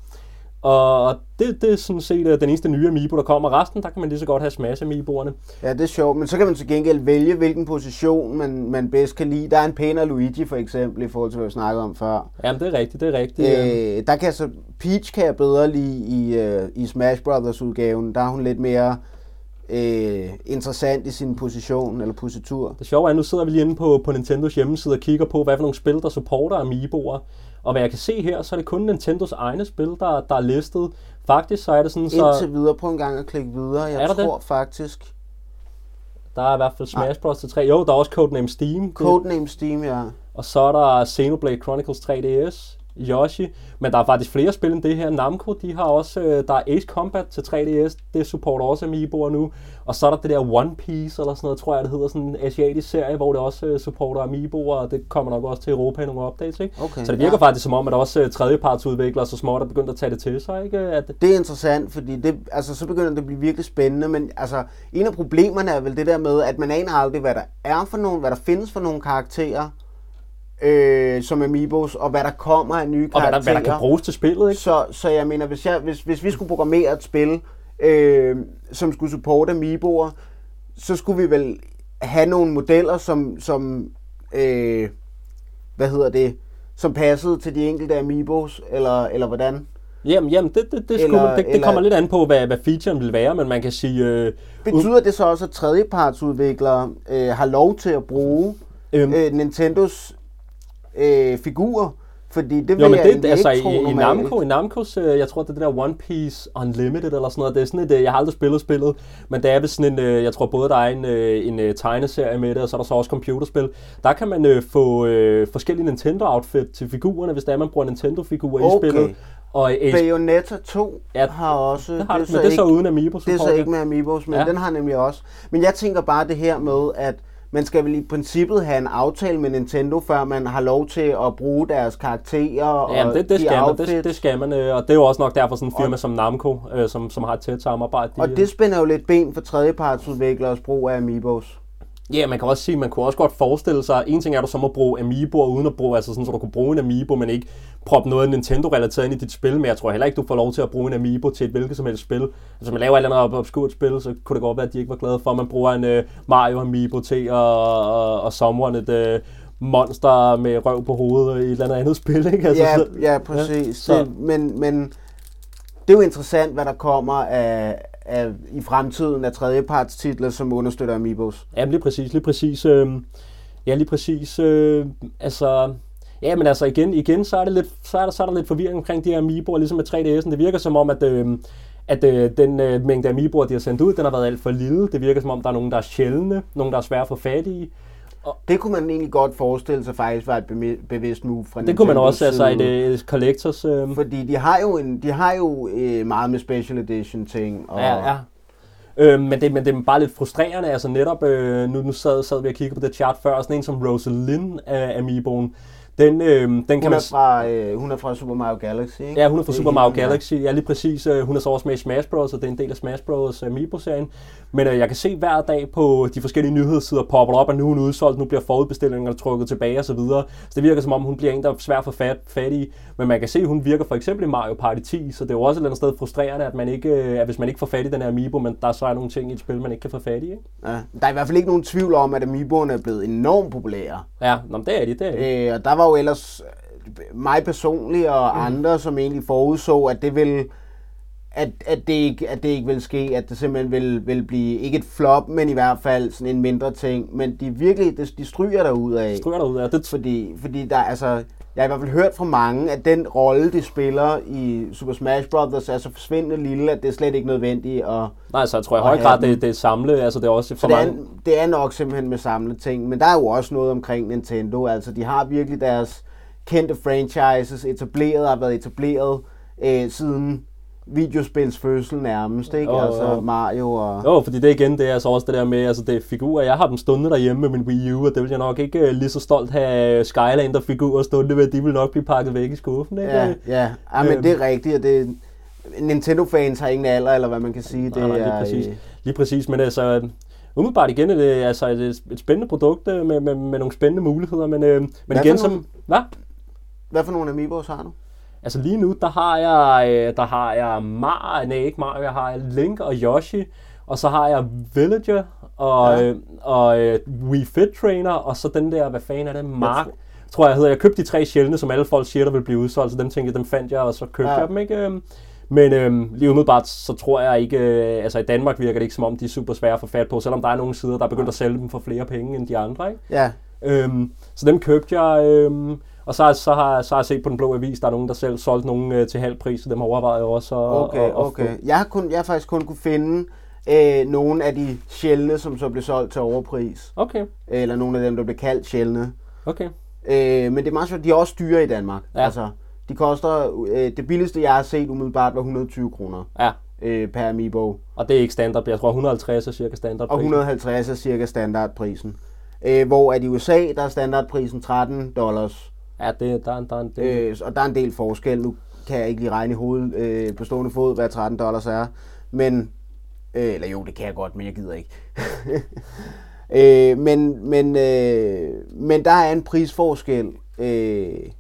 B: Og det, det er sådan set øh, den eneste nye Amiibo, der kommer. Resten, der kan man lige så godt have Smash Amiiboerne.
A: Ja, det er sjovt, men så kan man til gengæld vælge, hvilken position man, man bedst kan lide. Der er en pænere Luigi for eksempel, i forhold til, hvad vi snakkede om før.
B: Jamen, det er rigtigt, det er rigtigt. Øh,
A: Øh, der kan så, Peach kan jeg bedre lide i, øh, i Smash Brothers udgaven. Der er hun lidt mere øh, interessant i sin position eller positur.
B: Det sjove er, at nu sidder vi lige inde på, på Nintendos hjemmeside og kigger på, hvad for nogle spil, der supporter Amiiboer. Og hvad jeg kan se her, så er det kun Nintendos egne spil, der, der er listet. Faktisk så er det sådan, så
A: Indtil videre, prøv en gang at klikke videre. Jeg
B: Er der det?
A: tror faktisk,
B: der er i hvert fald Smash Bros. til 3. Jo, der er også Codename Steam. Det-
A: Codename Steam, ja.
B: Og så er der Xenoblade Chronicles 3DS, Yoshi. Men der er faktisk flere spil end det her. Namco, de har også, øh, der er Ace Combat til 3DS, det supporter også Amiiboer nu. Og så er der det der One Piece, eller sådan noget, tror jeg, det hedder, sådan en asiatisk serie, hvor det også øh, supporter Amiiboer, og det kommer nok også til Europa i nogle updates, ikke?
A: Okay,
B: så det virker
A: ja.
B: faktisk som om, at også øh, tredjepartsudviklere så småt er begyndt at tage det til sig, ikke? At,
A: Det er interessant, fordi det, altså, så begynder det at blive virkelig spændende, men altså, en af problemerne er vel det der med, at man aner aldrig, hvad der er for nogle, hvad der findes for nogle karakterer, øh, som Amiibos, og hvad der kommer af nye
B: og hvad
A: karakterer.
B: der, hvad der kan bruges til spillet, ikke?
A: Så, så jeg mener, hvis, jeg, hvis, hvis vi skulle programmere et spil, øh, som skulle supporte Amiiboer, så skulle vi vel have nogle modeller, som, som øh, hvad hedder det, som passede til de enkelte Amiibos, eller, eller hvordan?
B: Jamen, jamen det, det, det, skulle,
A: Eller-
B: det, det
A: eller-
B: kommer lidt an på, hvad, hvad featuren vil være, men man kan sige... Øh,
A: Betyder det så også, at tredjepartsudviklere øh, har lov til at bruge
B: Øhm.
A: øh, Nintendos øh, figurer? Fordi det vil
B: Jo, men
A: jeg
B: det, altså
A: ikke tro
B: i, i
A: normalt.
B: Namco, i Namcos, øh, jeg tror, det er det der One Piece Unlimited eller sådan noget, det er sådan et, øh, jeg har aldrig spillet spillet, men det er vist sådan en, øh, jeg tror både der er en, en tegneserie med det, og så er der så også computerspil. Der kan man få øh, forskellige Nintendo-outfit til figurerne, hvis der er, man bruger Nintendo-figurer i
A: Okay.
B: spillet. Og øh,
A: Bayonetta 2
B: Ja,
A: har også...
B: det har,
A: er
B: det, men det er så
A: ikke-
B: uden Amiibo
A: Det er så ikke med Amiibos, men
B: ja.
A: den har nemlig også. Men jeg tænker bare det her med, at man skal vel i princippet have en aftale med Nintendo, før man har lov til at bruge deres karakterer og
B: Ja, det, det,
A: de
B: skal man, det, det skal man, øh, og det er jo også nok derfor sådan en firma som Namco, øh, som, som har et tæt samarbejde. de,
A: Og
B: øh,
A: det spænder jo lidt ben for tredjepartsudvikleres brug af Amiibos.
B: Ja, man kan også sige, man kunne også godt forestille sig, en ting er, at du så må bruge Amiiboer uden at bruge, altså sådan, så du kunne bruge en Amiibo, men ikke proppe noget Nintendo-relateret ind i dit spil, men jeg tror heller ikke, du får lov til at bruge en Amiibo til et hvilket som helst spil. Altså, man laver et eller andet obskurt spil, så kunne det godt være, at de ikke var glade for, at man bruger en uh, Mario Amiibo til at og, og sommeren et uh, monster med røv på hovedet i et eller andet andet spil, ikke? Altså,
A: Ja,
B: så,
A: ja, præcis.
B: Ja, så-
A: det, men, men det er jo interessant, hvad der kommer af, af, i fremtiden af tredjepartstitler, som understøtter Amiibos.
B: Ja, lige præcis, lige præcis. Øh, ja, lige præcis. Øh, altså, ja, men altså igen, igen så er det lidt, så er der, så er der lidt forvirring omkring de her Amiiboer, ligesom med 3DS'en. Det virker som om, at, øh, at øh, den øh, mængde Amiiboer, de har sendt ud, den har været alt for lille. Det virker som om, der er nogen, der er sjældne, nogen, der er svære at få fat i.
A: Det kunne man egentlig godt forestille sig faktisk var et bevidst move fra
B: Det kunne man også, altså et,
A: side.
B: øh, et collectors... Øh,
A: Fordi de har jo, en, de har jo øh, meget med special edition ting. Og,
B: Ja, ja. Øh, men, det, men det er bare lidt frustrerende, altså netop, øh, nu, nu sad, sad vi og kiggede på det chart før, sådan en som Rosalind af Amiiboen, Den, øh, den kan
A: Hun er, fra, øh, hun er fra Super Mario Galaxy, ikke?
B: Ja, hun er fra Super Mario. Galaxy. Ja, lige præcis. Øh, Hun er så også med i Smash Bros., og det er en del af Smash Bros. Amiibo-serien. Men øh, jeg kan se hver dag på de forskellige nyhedssider popper op, at nu er hun udsolgt, nu bliver forudbestillingerne trukket tilbage osv. Så, så det virker som om, hun bliver en, der er svær få fat, fat i. Men man kan se, at hun virker for eksempel i Mario Party 10, så det er jo også et eller andet sted frustrerende, at, man ikke, øh, at hvis man ikke får fat i den her Amiibo, men der så er nogle ting i et spil, man ikke kan få fat i. Ikke?
A: Ja. Der er i hvert fald ikke nogen tvivl om, at Amiiboerne er blevet enormt populære.
B: Ja, nå, det er de, det er de.
A: Øh, og der var jo ellers øh, mig personligt og mm. andre, som egentlig forudså, at det ville at, at, det ikke, at det ikke vil ske, at det simpelthen vil, vil blive, ikke et flop, men i hvert fald sådan en mindre ting. Men de virkelig, de, de stryger derud af.
B: Stryger derud af. Det,
A: Fordi, fordi der, altså, jeg har i hvert fald hørt fra mange, at den rolle, de spiller i Super Smash Bros. er så forsvindende lille, at det er slet ikke nødvendigt. Og,
B: nej, så jeg tror i høj grad, det, det er samle, altså det er også
A: så
B: for
A: det er,
B: mange...
A: det er nok simpelthen med samle ting. Men der er jo også noget omkring Nintendo. Altså, de har virkelig deres kendte franchises etableret, har været etableret øh, siden videospils fødsel nærmest, ikke?
B: Jo,
A: altså. Mario og...
B: Jo, fordi det igen, det er altså også det der med, altså det er figurer. Jeg har dem stående derhjemme med min Wii U, og det vil jeg nok ikke øh, lige så stolt have Skylander-figurer stående ved. De vil nok blive pakket væk i skuffen, ikke?
A: Ja, ja. ja men
B: Øhm.
A: det er rigtigt, og det Nintendo-fans har ingen alder, eller hvad man kan sige. Det
B: Nej, nej, lige
A: er,
B: præcis.
A: øh,
B: Lige præcis, men altså, umiddelbart igen er det altså et, et spændende produkt øh, med, med, med nogle spændende muligheder, men, øh, men
A: Hvad
B: igen
A: for
B: som...
A: nogle?
B: Hvad?
A: Hvad for nogle Amiibos har du?
B: Altså lige nu, der har jeg, øh, der har jeg Mar, nej ikke Mario, jeg har Link og Yoshi, og så har jeg Villager og,
A: Ja.
B: øh, og øh, Wii Fit Trainer, og så den der, hvad fanden er det, Mark,
A: tror-
B: tror jeg hedder. Jeg købte de tre sjældne, som alle folk siger, der vil blive udsolgt, så dem tænkte jeg, dem fandt jeg, og så købte
A: Ja.
B: ja. jeg dem, ikke? Øhm, Men øhm, lige umiddelbart, så tror jeg ikke, øh, altså i Danmark virker det ikke som om, de er super svære at få fat på, selvom der er nogle sider, der er begyndt at sælge dem for flere penge end de andre, ikke?
A: Ja,
B: Øhm, så dem købte jeg, øhm, og så, så, har, så har jeg set på den blå avis, der er nogen, der selv solgte nogen øh, til halv pris, så dem overvejer jeg også at,
A: okay,
B: at, at
A: okay. Jeg har, kun, jeg har faktisk kun kunne finde øh, nogle af de sjældne, som så blev solgt til overpris.
B: Okay,
A: Eller nogle af dem, der blev kaldt sjældne.
B: okay.
A: Øh, men det er meget sjovt, de er også dyre i Danmark.
B: Ja.
A: Altså, de koster, øh, det billigste jeg har set umiddelbart var 120 kroner
B: Ja,
A: øh, per Amiibo.
B: og det er ikke standard, jeg tror 150 er cirka standard.
A: Og 150 er cirka standardprisen. Øh, hvor at i USA, der er standardprisen 13 dollars.
B: Ja, det, der, er en- der, er en- del.
A: Øh, og der er en del forskel. Nu kan jeg ikke lige regne i hovedet øh, på stående fod, hvad 13 dollars er. Men, øh, eller jo, det kan jeg godt, men jeg gider ikke. øh, men, men, øh, men der er en prisforskel. Øh,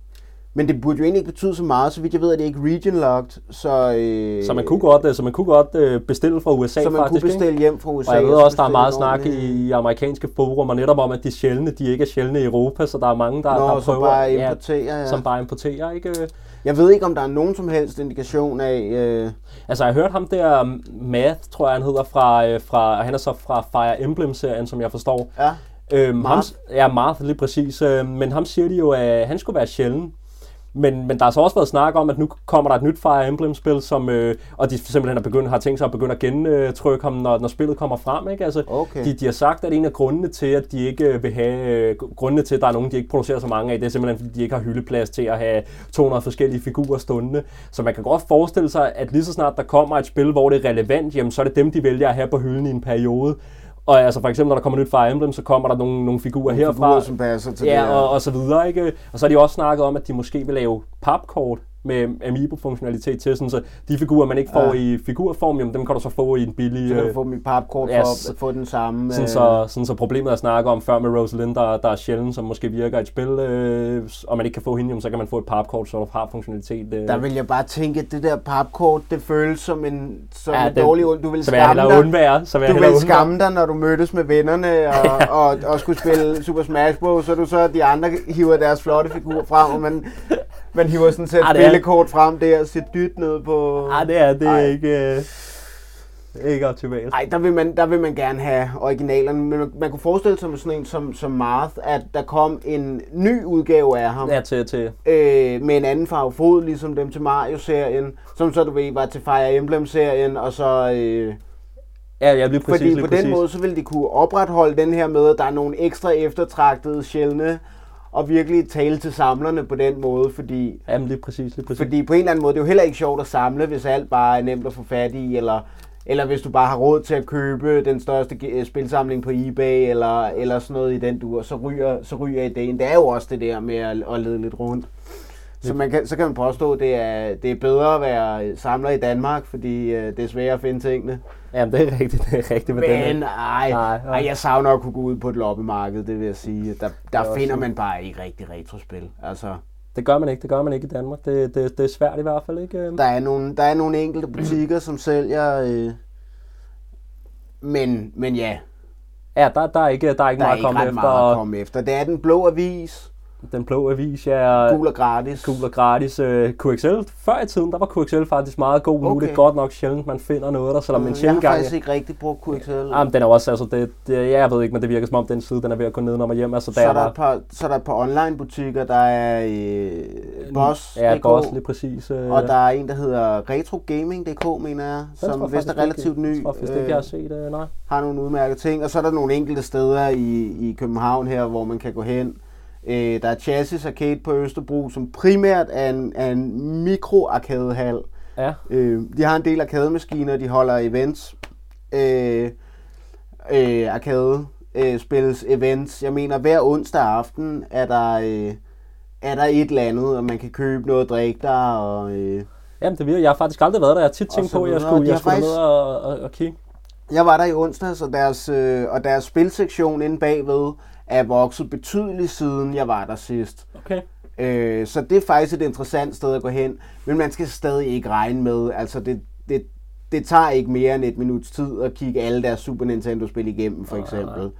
A: men det burde jo egentlig ikke betyde så meget, så vidt jeg ved, at det ikke region locked. Så, øh,
B: så man kunne godt, øh, så man kunne godt øh, bestille fra USA
A: så man
B: faktisk,
A: kunne
B: ikke?
A: bestille hjem fra USA.
B: Og jeg ved
A: så
B: også, der er meget snak
A: ordentlig-
B: i amerikanske forumer netop om, at de sjældne, de ikke er sjældne i Europa, så der er mange, der,
A: Nå,
B: der prøver,
A: bare importere, ja.
B: som bare importerer, ikke?
A: Jeg ved ikke, om der er nogen som helst indikation af... Øh,
B: Altså, jeg har hørt ham der, um, Matt, tror jeg han hedder, fra, øh, fra han er så fra Fire Emblem-serien, som jeg forstår.
A: ja,
B: Øhm,
A: Marth?
B: Ham, ja, Marth, lige præcis. Øh, men ham siger de jo, at han skulle være sjælden. Men, men der har så også været snak om, at nu kommer der et nyt Fire Emblem-spil, som, øh, og de simpelthen har, begyndt, har tænkt sig at begynde at gentrykke ham, når, når spillet kommer frem. Ikke? Altså,
A: Okay.
B: de, de har sagt, at en af grundene til, at de ikke vil have, øh, grundene til, at der er nogen, de ikke producerer så mange af, det er simpelthen, fordi de ikke har hyldeplads til at have 200 forskellige figurer stående. Så man kan godt forestille sig, at lige så snart der kommer et spil, hvor det er relevant, jamen, så er det dem, de vælger at have på hylden i en periode. Og altså for eksempel, når der kommer nyt Fire Emblem, så kommer der nogle, nogle figurer
A: Nogle
B: herfra.
A: figurer, som passer til
B: ja,
A: det her.
B: og, og så videre, ikke? Og så har de også snakket om, at de måske vil lave papkort med Amiibo-funktionalitet til, sådan, så de figurer, man ikke får
A: Ja.
B: i figurform, jamen, dem kan du så få i en billig...
A: så kan du
B: øh,
A: få i papkort
B: ja,
A: for
B: så-
A: at få den samme...
B: sådan,
A: øh,
B: så, sådan så problemet er at snakke om før med Rosalind, der, der er sjældent, som måske virker i et spil, øh, og man ikke kan få hende, jamen, så kan man få et papkort, så du har funktionalitet. Øh,
A: Der vil jeg bare tænke, at det der papkort, det føles som en, som
B: Ja,
A: ja,
B: det-
A: en dårlig. Du vil
B: så jeg
A: skamme dig.
B: undvære. Så vil jeg
A: Du vil
B: undvære.
A: skamme dig, når du mødtes med vennerne og, og, og skulle spille Super Smash Bros. Så du så, de andre hiver deres flotte figur frem, og man, man hiver sådan set
B: Ah,
A: et
B: det er-
A: billedkort frem der og ser dyt ned på...
B: Ah, det er, det er
A: Ej.
B: ikke, øh, ikke optimalt.
A: Ej, der vil, man, der vil man gerne have originalerne, men man, man kunne forestille sig med sådan en som, som Marth, at der kom en ny udgave af ham,
B: Ja, til, til,
A: øh, med en anden farve fod, ligesom dem til Mario-serien, som så du ved var til Fire Emblem-serien, og så... Øh,
B: ja, ja, lige præcis,
A: fordi
B: lige
A: på
B: præcis.
A: den måde, så vil de kunne opretholde den her med, at der er nogle ekstra eftertragtede sjældne, og virkelig tale til samlerne på den måde, fordi,
B: Jamen, lige præcis, lige præcis.
A: fordi på en eller anden måde, det er jo heller ikke sjovt at samle, hvis alt bare er nemt at få fat i, eller eller hvis du bare har råd til at købe den største ge- spilsamling på eBay, eller, eller sådan noget i den dur, så ryger, så ryger ideen. Det er jo også det der med at, at lede lidt rundt. Så, man kan, så kan man påstå, at det er, det er bedre at være samler i Danmark, fordi øh, det er sværere at finde tingene.
B: Jamen, det er rigtigt, det er rigtigt med den.
A: Men ej,
B: Nej, nej.
A: ej, jeg savner at kunne gå ud på et loppemarked, det vil jeg sige. Der, der finder man bare ikke rigtig retrospil. Altså,
B: Det gør man ikke, det gør man ikke i Danmark. Det, det, det er svært i hvert fald, ikke?
A: der, er nogle, der er nogle enkelte butikker, som sælger... Øh, men, men ja,
B: Ja, der, der er ikke, der er ikke
A: der er
B: meget at
A: ikke
B: komme
A: ret
B: efter.
A: meget at komme efter. Det er den blå avis,
B: Den blå avis, ja.
A: gul og gratis.
B: Gul og gratis. Uh, QXL, før i tiden, der var QXL faktisk meget god. Nu er
A: Okay.
B: det godt nok sjældent, man finder noget der, selvom en
A: jeg har
B: sjældent gang...
A: faktisk ikke rigtig brugt QXL.
B: Jamen, den er også, altså, det, det, ja, jeg ved ikke, men det virker som om, den side, den er ved at gå nedenom og hjem. Altså,
A: så,
B: der
A: er der et par, så er der et par online butikker, der er øh, Boss,
B: Ja,
A: DK,
B: Boss, lige præcis. Uh,
A: og der er en, der hedder retrogaming.dk, mener jeg,
B: den
A: som
B: jeg
A: vist er
B: faktisk
A: relativt
B: ikke-
A: ny.
B: tror jeg vist ikke, jeg har set, uh, nej.
A: har nogle udmærkede ting. Og så er der nogle enkelte steder i, i København her, hvor man kan gå hen. Øh, der er Chassis Arcade på Østerbro, som primært er en, er en mikro-arkadehal.
B: Ja,
A: Øh, de har en del arkademaskiner, de holder events. Øh, øh, arcade øh, spilles events. Jeg mener, hver onsdag aften er der, øh, er der et eller andet, og man kan købe noget at drikke der. Og, øh,
B: Jamen, det virker. Jeg har faktisk aldrig været der. Jeg har tit tænkt
A: så
B: på, at jeg skulle, jeg skulle
A: faktisk-
B: ned og, og, og kigge.
A: Jeg var der i onsdags, og deres, øh, og deres spilsektion inde bagved er vokset betydeligt siden jeg var der sidst.
B: Okay.
A: Øh, så det er faktisk et interessant sted at gå hen, men man skal stadig ikke regne med, altså det, det, det tager ikke mere end et minuts tid at kigge alle deres Super Nintendo-spil igennem, for eksempel.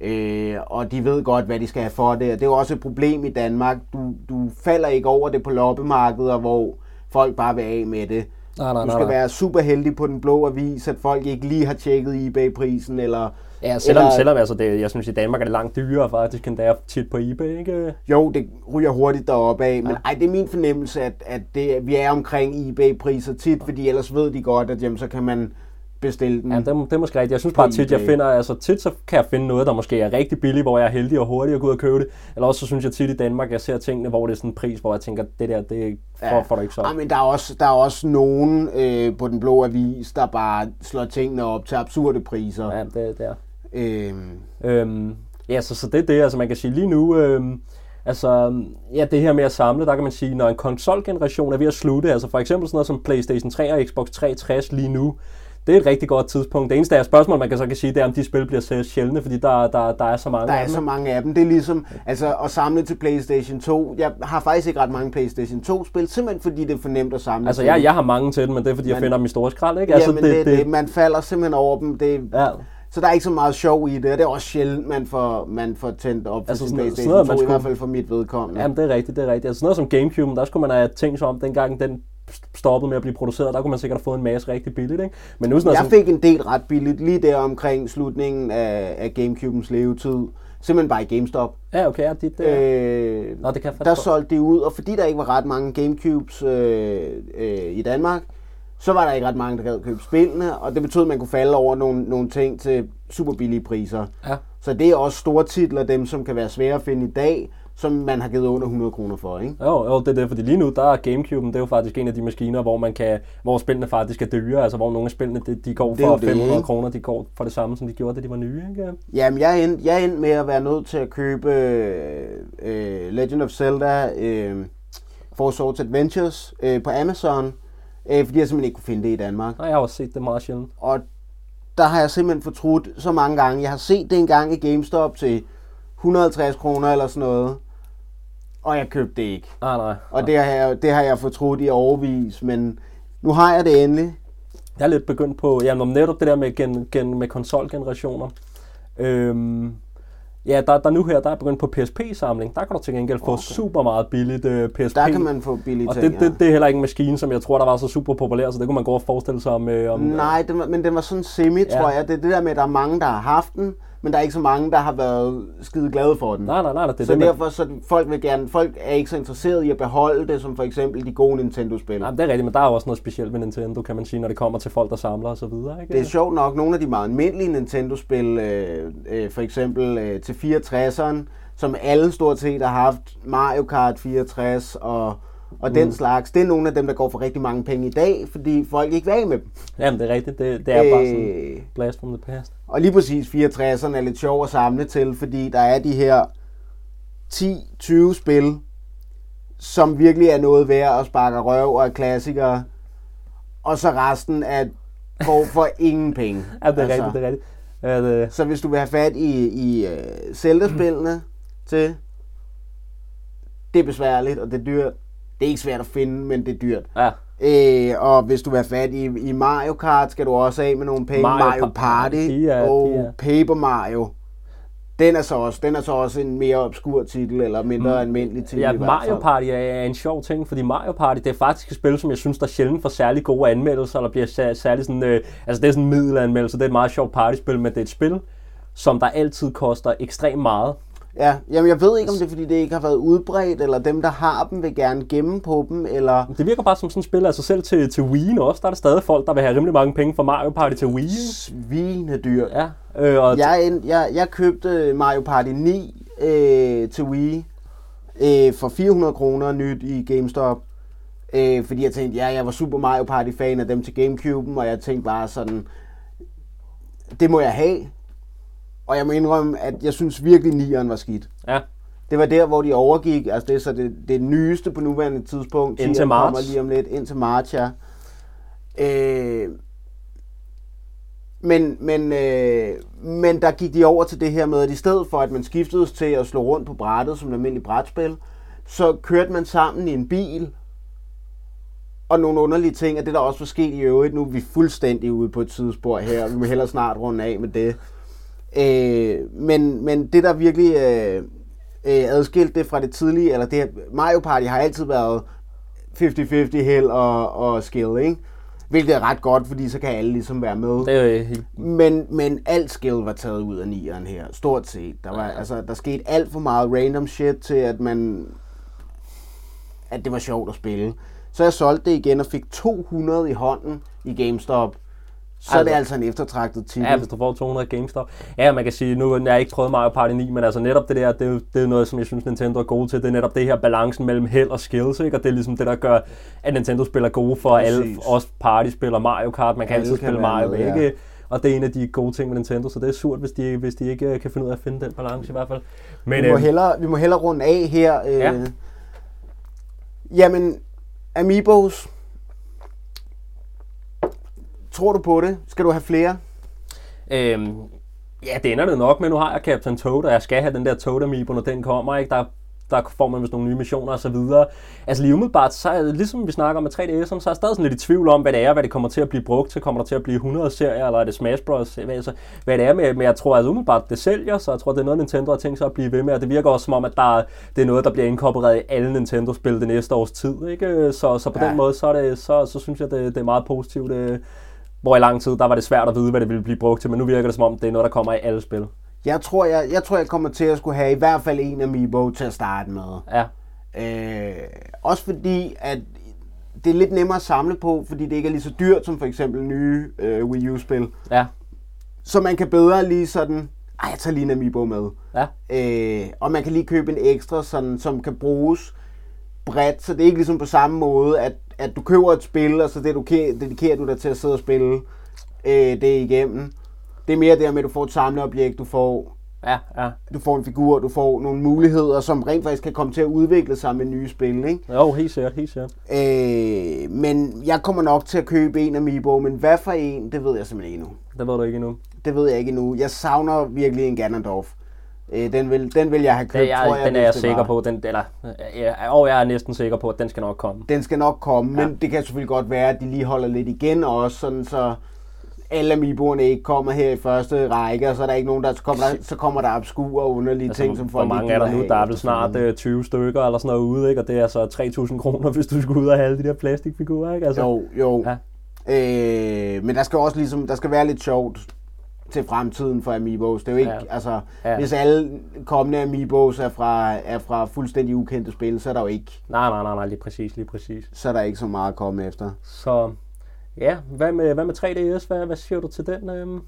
A: Øh, og de ved godt, hvad de skal have for det, og det er jo også et problem i Danmark. Du, du falder ikke over det på loppemarkeder, hvor folk bare vil af med det.
B: Nej, nej,
A: Du
B: nej,
A: skal
B: nej.
A: være super heldig på den blå avis, at folk ikke lige har tjekket eBay-prisen, eller...
B: Ja, selvom,
A: eller,
B: selvom altså det, jeg synes, i Danmark er det langt dyrere faktisk, end det er tit på eBay, ikke?
A: Jo, det ryger hurtigt deroppe af, men ej, det er min fornemmelse, at, at det, vi er omkring eBay-priser tit, fordi ellers ved de godt, at jamen, så kan man bestille den.
B: Ja, det, er- det er måske rigtigt. Jeg synes bare tit, jeg finder, altså tit så kan jeg finde noget, der måske er rigtig billigt, hvor jeg er heldig og hurtig at gå ud og købe det. Eller også så synes jeg tit i Danmark, jeg ser tingene, hvor det er sådan en pris, hvor jeg tænker, det der, det får, får du ikke så.
A: Ja, men der er også, der er også nogen øh, på den blå avis, der bare slår tingene op til absurde priser.
B: Ja, det, det er.
A: Øhm,
B: Øhm, ja, så, så det er det, altså man kan sige lige nu, øhm, altså ja, det her med at samle, der kan man sige, når en konsolgeneration er ved at slutte, altså for eksempel sådan noget som PlayStation 3 og Xbox 360 lige nu, det er et rigtig godt tidspunkt. Det eneste af spørgsmål, man kan så kan sige, det er, om de spil bliver sjældne, fordi der, der, der er så mange
A: der
B: af
A: er
B: dem.
A: så mange af dem. Det er ligesom altså, at samle til PlayStation 2. Jeg har faktisk ikke ret mange PlayStation 2-spil, simpelthen fordi det er for nemt at samle
B: Altså, jeg, jeg har mange til det, men det er, fordi jeg
A: Men-
B: finder dem i store skrald, ikke? Altså,
A: men det, det, det, man falder simpelthen over dem. Det,
B: Ja.
A: Så der er ikke så meget sjov i det, og det er også sjældent, man får, man får tændt op for
B: Altså,
A: sin
B: sådan
A: PlayStation
B: sådan noget,
A: 2,
B: man
A: i hvert fald for mit vedkommende.
B: Jamen, det er rigtigt, det er rigtigt. Altså, sådan noget som Gamecube, der skulle man have tænkt sig om, dengang den stoppede med at blive produceret, der kunne man sikkert have fået en masse rigtig billigt, ikke? Men nu sådan
A: Jeg
B: som,
A: fik en del ret billigt lige der omkring slutningen af, af Gamecubens levetid. Simpelthen bare i GameStop.
B: Ja, okay, ja, dit, det, øh,
A: Øh,
B: Nå, det kan
A: der solgte de ud, og fordi der ikke var ret mange Gamecubes øh, øh, i Danmark, så var der ikke ret mange, der gad købe spillene, og det betød, at man kunne falde over nogle, nogle ting til super billige priser.
B: Ja.
A: Så det er også store titler, dem som kan være svære at finde i dag, som man har givet under 100 kroner for, ikke?
B: Jo, jo, det er det, fordi lige nu, der er Gamecube'en, det er jo faktisk en af de maskiner, hvor man kan, hvor spillene faktisk er dyre, altså hvor nogle af spillene, de, de går for
A: jo det,
B: 500
A: ikke?
B: kroner, de går for det samme, som de gjorde, da de var nye, ikke?
A: Jamen, jeg endte, jeg endte med at være nødt til at købe øh, Legend of Zelda øh, Four Swords Adventures øh, på Amazon, øh, fordi jeg simpelthen ikke kunne finde det i Danmark.
B: Nej, jeg har også set det meget sjældent.
A: Og der har jeg simpelthen fortrudt så mange gange. Jeg har set det engang i GameStop til 150 kroner eller sådan noget, og jeg købte det ikke.
B: Ah, nej.
A: Og det har jeg, det har jeg fortrudt i overvis, men nu har jeg det endelig.
B: Jeg er lidt begyndt på, jamen om netop det der med, gen, gen, med konsolgenerationer. Øhm, ja, der, der nu her, der er begyndt på PSP-samling. Der kan du til gengæld få
A: Okay.
B: super meget billigt uh, PSP.
A: Der kan man få billige
B: og det, det, det, er heller ikke en maskine, som jeg tror, der var så super populær, så det kunne man godt forestille sig om... Øh, om
A: Nej, den var, men den var sådan semi,
B: Ja.
A: ja. tror jeg. Det er det der med, at der er mange, der har haft den, men der er ikke så mange, der har været skide glade for den.
B: Nej, nej, nej, det er
A: så
B: det, man-
A: derfor så folk vil gerne, folk er ikke så interesserede i at beholde det, som for eksempel de gode Nintendo-spil.
B: Nej, det er rigtigt, men der er også noget specielt ved Nintendo, kan man sige, når det kommer til folk, der samler og så videre, ikke?
A: Det er sjovt nok, nogle af de meget almindelige Nintendo-spil, øh, øh, for eksempel øh, til 64'eren, som alle stort set har haft Mario Kart 64 og, og mm. den slags, det er nogle af dem, der går for rigtig mange penge i dag, fordi folk ikke vil af med dem.
B: Jamen, det er rigtigt. Det, det er øh, bare sådan blast from the past.
A: Og lige præcis 64'erne er lidt sjov at samle til, fordi der er de her 10-20 spil, som virkelig er noget værd at sparke røv og er klassikere, og så resten er går for ingen penge.
B: Ja, det er altså. rigtigt, det er rigtigt. Ja, det...
A: Så hvis du vil have fat i, i uh, Zelda-spillene til, det er besværligt, og det er dyrt. Det er ikke svært at finde, men det er dyrt.
B: Ja.
A: Øh, og hvis du have fat i, i Mario Kart, skal du også af med nogle penge.
B: Mario
A: Mario,
B: Pa-
A: Party
B: er-
A: og
B: de er-
A: Paper Mario. Den er, så også, den er så også en mere obskur titel, eller mindre mm. almindelig titel
B: Ja,
A: i
B: Mario. Party er en sjov ting, fordi Mario Party, det er faktisk et spil, som jeg synes, der sjældent får særlig gode anmeldelser, eller bliver sær- særlig sådan, øh, altså det er sådan en middelanmeldelse, det er et meget sjovt partyspil, men det er et spil, som der altid koster ekstremt meget.
A: Ja, jamen jeg ved ikke, om det er, fordi det ikke har været udbredt, eller dem, der har dem, vil gerne gemme på dem, eller...
B: Det virker bare som sådan et spil, altså selv til, til Wii også, der er der stadig folk, der vil have rimelig mange penge fra Mario Party til Wii. ikke?
A: Svinedyrt.
B: Ja, øh, og
A: Jeg, jeg, jeg købte Mario Party 9 øh, til Wii øh, for 400 kroner nyt i GameStop. Øh, fordi jeg tænkte, ja, jeg var Super Mario Party fan af dem til Gamecube'en, og jeg tænkte bare sådan, det må jeg have. Og jeg må indrømme, at jeg synes virkelig, 9'eren var skidt.
B: ja,
A: Det var der, hvor de overgik, altså det er så det, det nyeste på nuværende tidspunkt.
B: Indtil
A: 10'eren
B: marts.
A: kommer lige om lidt, indtil marts, ja. Øh, men, men, øh, men der gik de over til det her med, at i stedet for, at man skiftedes til at slå rundt på brættet som et almindeligt brætspil, så kørte man sammen i en bil, og nogle underlige ting, og det der også var sket i øvrigt, nu er vi fuldstændig ude på et sidespor her, vi må hellere snart runde af med det. Øh, men, men det der virkelig øh, øh, adskilt det fra det tidlige, eller det Mario Party har altid været 50-50 held og, og skill, ikke? Hvilket er ret godt, fordi så kan alle ligesom være med.
B: det er helt...
A: Men, men alt skill var taget ud af nieren her, stort set. Der, var, altså, der skete alt for meget random shit til, at man at det var sjovt at spille. Så jeg solgte det igen og fik 200 i hånden i GameStop. Så er det
B: Altså-
A: altså en eftertragtet titel.
B: Ja, hvis du får 200 GameStop. Ja, man kan sige, nu har jeg ikke prøvet Mario Party 9, men altså netop det der, det er, jo, det er noget, som jeg synes, Nintendo er gode til. Det er netop det her balancen mellem held og skills, ikke? Og det er ligesom det, der gør, at Nintendo spiller gode for alle
A: Præcis.
B: os partyspiller Mario Kart. Man kan
A: Alle
B: altid
A: kan
B: spille Mario
A: med,
B: med,
A: ja.
B: ikke? Og det er en af de gode ting med Nintendo, så det er surt, hvis de, hvis de ikke øh, kan finde ud af at finde den balance i hvert fald. Men
A: vi, må
B: øh,
A: hellere, vi må hellere runde af her. Øh,
B: Ja.
A: Jamen, Amiibos. Tror du på det? Skal du have flere?
B: Øhm, ja, det ender det nok med. Nu har jeg Captain Toad, og jeg skal have den der Toad Amiibo, når den kommer. Ikke? Der, der får man vist nogle nye missioner og så videre. Altså lige umiddelbart, så er, ligesom vi snakker med 3DS'en, så er jeg stadig sådan lidt i tvivl om, hvad det er, hvad det kommer til at blive brugt til. Kommer der til at blive 100 serier, eller er det Smash Bros? Hvad, altså, hvad det er med, men jeg tror altså umiddelbart, det sælger, så jeg tror, det er noget, Nintendo har tænkt sig at blive ved med, og det virker også som om, at der, er- det er noget, der bliver inkorporeret i alle Nintendo-spil det næste års tid. Ikke? Så, så på
A: Ja.
B: den måde, så, er det, så, så synes jeg, det, det er meget positivt. Hvor i lang tid, der var det svært at vide, hvad det ville blive brugt til, men nu virker det som om, det er noget, der kommer i alle spil.
A: Jeg tror, jeg, jeg, tror, jeg kommer til at skulle have i hvert fald en Amiibo til at starte med.
B: Ja,
A: Øh, også fordi, at det er lidt nemmere at samle på, fordi det ikke er lige så dyrt som for eksempel nye øh, Wii U-spil.
B: ja,
A: Så man kan bedre lige sådan, ej, jeg tager lige en Amiibo med.
B: ja.
A: Øh, og man kan lige købe en ekstra, sådan, som kan bruges bredt, så det er ikke ligesom på samme måde, at, at du køber et spil, og så dedikerer, dedikerer du dig til at sidde og spille øh, det igennem. Det er mere der med, at du får et samleobjekt, du får,
B: Ja, ja.
A: du får en figur, du får nogle muligheder, som rent faktisk kan komme til at udvikle sig med nye spil, ikke?
B: Jo, helt sikkert, helt sikkert.
A: Øh, men jeg kommer nok til at købe en Amiibo, men hvad for en, det ved jeg simpelthen ikke endnu.
B: Det ved du ikke endnu.
A: Det ved jeg ikke endnu. Jeg savner virkelig en Ganondorf. Øh, den, vil, den vil jeg have købt,
B: jeg,
A: tror jeg,
B: den er jeg sikker
A: var.
B: på, den, eller, ja, og jeg er næsten sikker på, at den skal nok komme.
A: Den skal nok komme,
B: Ja.
A: men det kan selvfølgelig godt være, at de lige holder lidt igen også, sådan så alle Amiiboerne ikke kommer her i første række, og så er der ikke nogen, der så kommer der, så kommer der obskure og underlige
B: Altså,
A: ting, som
B: hvor
A: folk
B: mange
A: ikke
B: er der nu? Der er vel snart øh, 20 stykker eller sådan noget ude, ikke? Og det er så 3.000 kroner, hvis du skulle ud og have alle de der plastikfigurer, ikke? Altså,
A: Jo, jo.
B: Ja.
A: Øh, men der skal også ligesom, der skal være lidt sjovt til fremtiden for Amiibos. Det er jo ikke,
B: Ja.
A: altså,
B: Ja.
A: hvis alle kommende Amiibos er fra, er fra fuldstændig ukendte spil, så er der jo ikke,
B: Nej, nej, nej, nej, lige præcis, lige præcis.
A: så er der ikke så meget at komme efter.
B: Så ja, hvad med, hvad med 3DS? Hvad, hvad siger du til den? Øhm?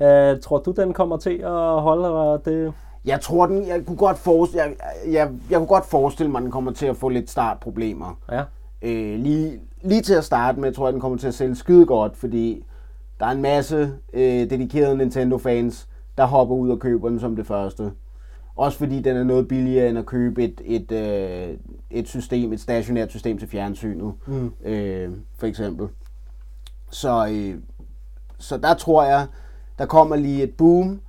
B: Øh, tror du, den kommer til at holde? Det,
A: Jeg tror, den, jeg kunne godt forestille, jeg, jeg, jeg kunne godt forestille mig, at den kommer til at få lidt startproblemer.
B: Ja.
A: Øh, lige, lige til at starte med, tror jeg, den kommer til at sælge skide godt, fordi der er en masse øh, dedikerede Nintendo-fans, der hopper ud og køber den som det første. Også fordi den er noget billigere end at købe et, et, øh, et system, et stationært system til fjernsynet, mm. øh, for eksempel. Så, øh, så der tror jeg, der kommer lige et boom,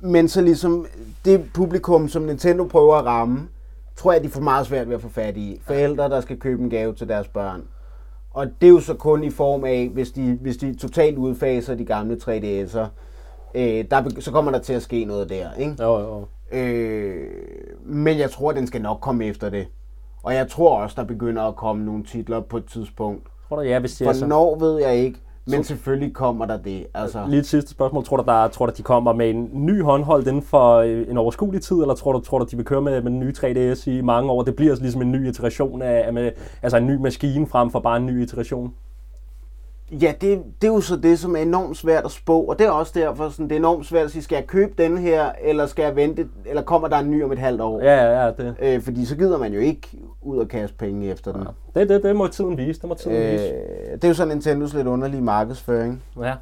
A: men så ligesom det publikum, som Nintendo prøver at ramme, tror jeg, de får meget svært ved at få fat i. Forældre, der skal købe en gave til deres børn. Og det er jo så kun i form af, hvis de, hvis de totalt udfaser de gamle 3DS'er, øh, der, så kommer der til at ske noget der. Ikke?
B: Jo, jo.
A: Øh, men jeg tror, den skal nok komme efter det. Og jeg tror også, der begynder at komme nogle titler på et tidspunkt.
B: Tror du, ja, hvis det er så...
A: Hvornår ved jeg ikke, men selvfølgelig kommer der det. Altså,
B: Lige et sidste spørgsmål. Tror du, der, tror du, de kommer med en ny håndhold inden for øh, en overskuelig tid, eller tror du, tror du de vil køre med, med den nye 3DS i mange år? Det bliver altså ligesom en ny iteration af, af med, altså en ny maskine frem for bare en ny iteration.
A: Ja, det, det er jo så det, som er enormt svært at spå, og det er også derfor, sådan, det er enormt svært at sige, skal jeg købe den her, eller skal jeg vente, eller kommer der en ny om et halvt år?
B: Ja, ja, ja. Det,
A: Øh, fordi så gider man jo ikke ud og kaste penge efter den.
B: det, det, det må tiden vise. Det må tiden
A: Øh,
B: vise.
A: det er jo så Nintendos lidt underlige markedsføring.
B: Ja.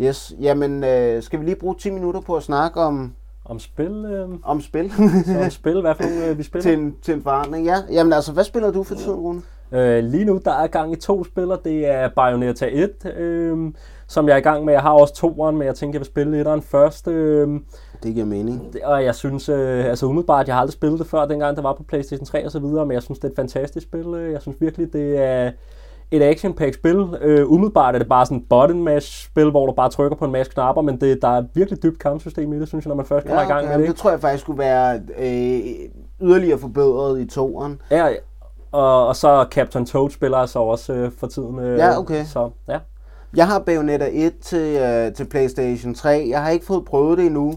A: Yes, jamen øh, skal vi lige bruge 10 minutter på at snakke om,
B: Om spil, øh,
A: om spil
B: om spil, hvad for nogle øh, vi spiller?
A: til, en, til en forandring? Ja, jamen altså, hvad spiller du for tiden, Rune?
B: Øh, lige nu der er gang i to spiller. Det er Bayonetta 1, øh, som jeg er i gang med. Jeg har også toeren, men jeg tænker, jeg vil spille etteren først. Øh,
A: Det giver mening.
B: og jeg synes, øh, altså umiddelbart, jeg har aldrig spillet det før, dengang det var på PlayStation 3 og så videre, men jeg synes, det er et fantastisk spil. Øh, Jeg synes virkelig, det er et action pack spil. Øh, umiddelbart er det bare sådan et button mash spil, hvor du bare trykker på en masse knapper, men det, der er virkelig dybt kampsystem i det, synes jeg, når man først kommer
A: Ja,
B: i gang med det.
A: det tror jeg faktisk skulle være øh, yderligere forbedret i toeren.
B: Ja, og, og så Captain Toad spiller jeg så også øh, for tiden. Øh,
A: Ja, okay.
B: Så, ja.
A: Jeg har Bayonetta 1 til, øh, til PlayStation 3. Jeg har ikke fået prøvet det endnu,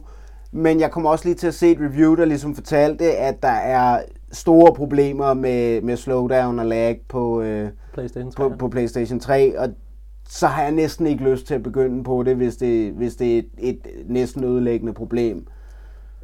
A: men jeg kommer også lige til at se et review, der ligesom fortalte, at der er store problemer med, med slowdown og lag på, øh,
B: PlayStation 3.
A: på, på PlayStation 3, og så har jeg næsten ikke lyst til at begynde på det, hvis det, hvis det er et, et næsten ødelæggende problem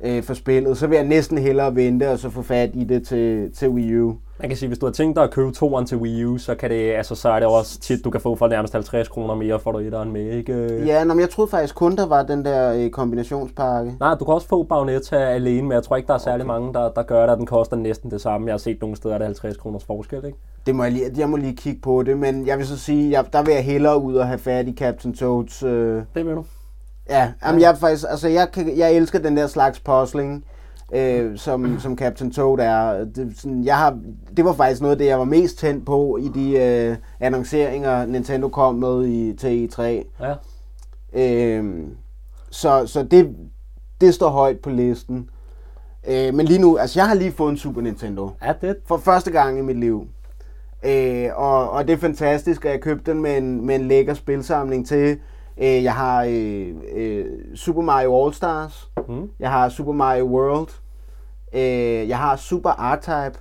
A: øh, for spillet. Så vil jeg næsten hellere vente og så få fat i det til, til Wii U.
B: Man kan sige, hvis du har tænkt dig at købe toeren til Wii U, så, kan det, altså, så er det også tit, du kan få for nærmest 50 kroner mere, får du etteren med, ikke?
A: Ja, nå, men jeg troede faktisk kun, der var den der øh, kombinationspakke.
B: Nej, du kan også få Bayonetta alene, men jeg tror ikke, der er særlig okay. mange, der, der gør det, den koster næsten det samme. Jeg har set nogle steder, der er 50 kroners forskel, ikke?
A: Det må jeg, lige, jeg må lige kigge på det, men jeg vil så sige, jeg, der vil jeg hellere ud og have fat i Captain Toads. Øh,
B: Det vil du.
A: ja, jamen, jeg, faktisk, altså, jeg, kan, jeg elsker den der slags puzzling, øh, som, som Captain Toad er. Det, sådan, jeg har, det var faktisk noget af det, jeg var mest tændt på i de øh, annonceringer, Nintendo kom med i, til E3.
B: Ja.
A: Øh, så så det, det står højt på listen. Øh, men lige nu, altså jeg har lige fået en Super Nintendo.
B: Ja, det,
A: For første gang i mit liv. Øh, og, og det er fantastisk, at jeg købte den med en, med en lækker spilsamling til. Øh, jeg har øh, øh, Super Mario All Stars.
B: Mm.
A: Jeg har Super Mario World. Øh, jeg har Super R-Type.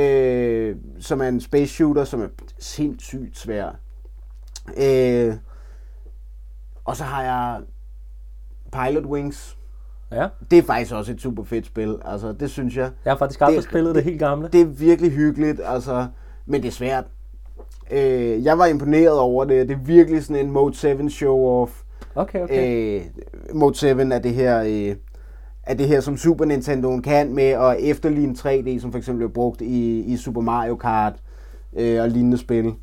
A: Øh, som er en space shooter, som er sindssygt svær. Øh, og så har jeg Pilot Wings.
B: ja.
A: Det er faktisk også et super fedt spil. Altså, det synes jeg.
B: Jeg har faktisk aldrig
A: Det-
B: spillet det helt gamle.
A: Det er virkelig hyggeligt, altså, men det er svært. Øh, jeg var imponeret over det. Det er virkelig sådan en Mode 7 show-off.
B: Okay, okay.
A: Øh, Mode 7 er det her... Øh, er det her, som Super Nintendo kan med at efterligne 3D, som for eksempel blev brugt i, i Super Mario Kart øh, og lignende spil.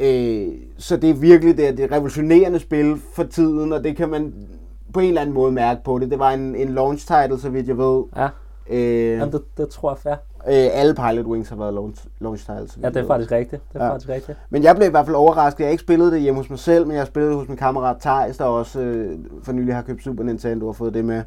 A: Øh, så det er virkelig det, det er et revolutionerende spil for tiden, og det kan man på en eller anden måde mærke på det. Det var en, en launch title, så vidt jeg ved.
B: Ja,
A: Øh,
B: Jamen, det, det tror jeg fair.
A: Øh, alle Pilot Wings har været launch, launch så vidt
B: Ja, det er faktisk rigtigt. Det er
A: Ja.
B: faktisk rigtigt.
A: Men jeg blev i hvert fald overrasket. Jeg har ikke spillet det hjemme hos mig selv, men jeg har spillet hos min kammerat Thijs, der også øh, for nylig har købt Super Nintendo og fået det med.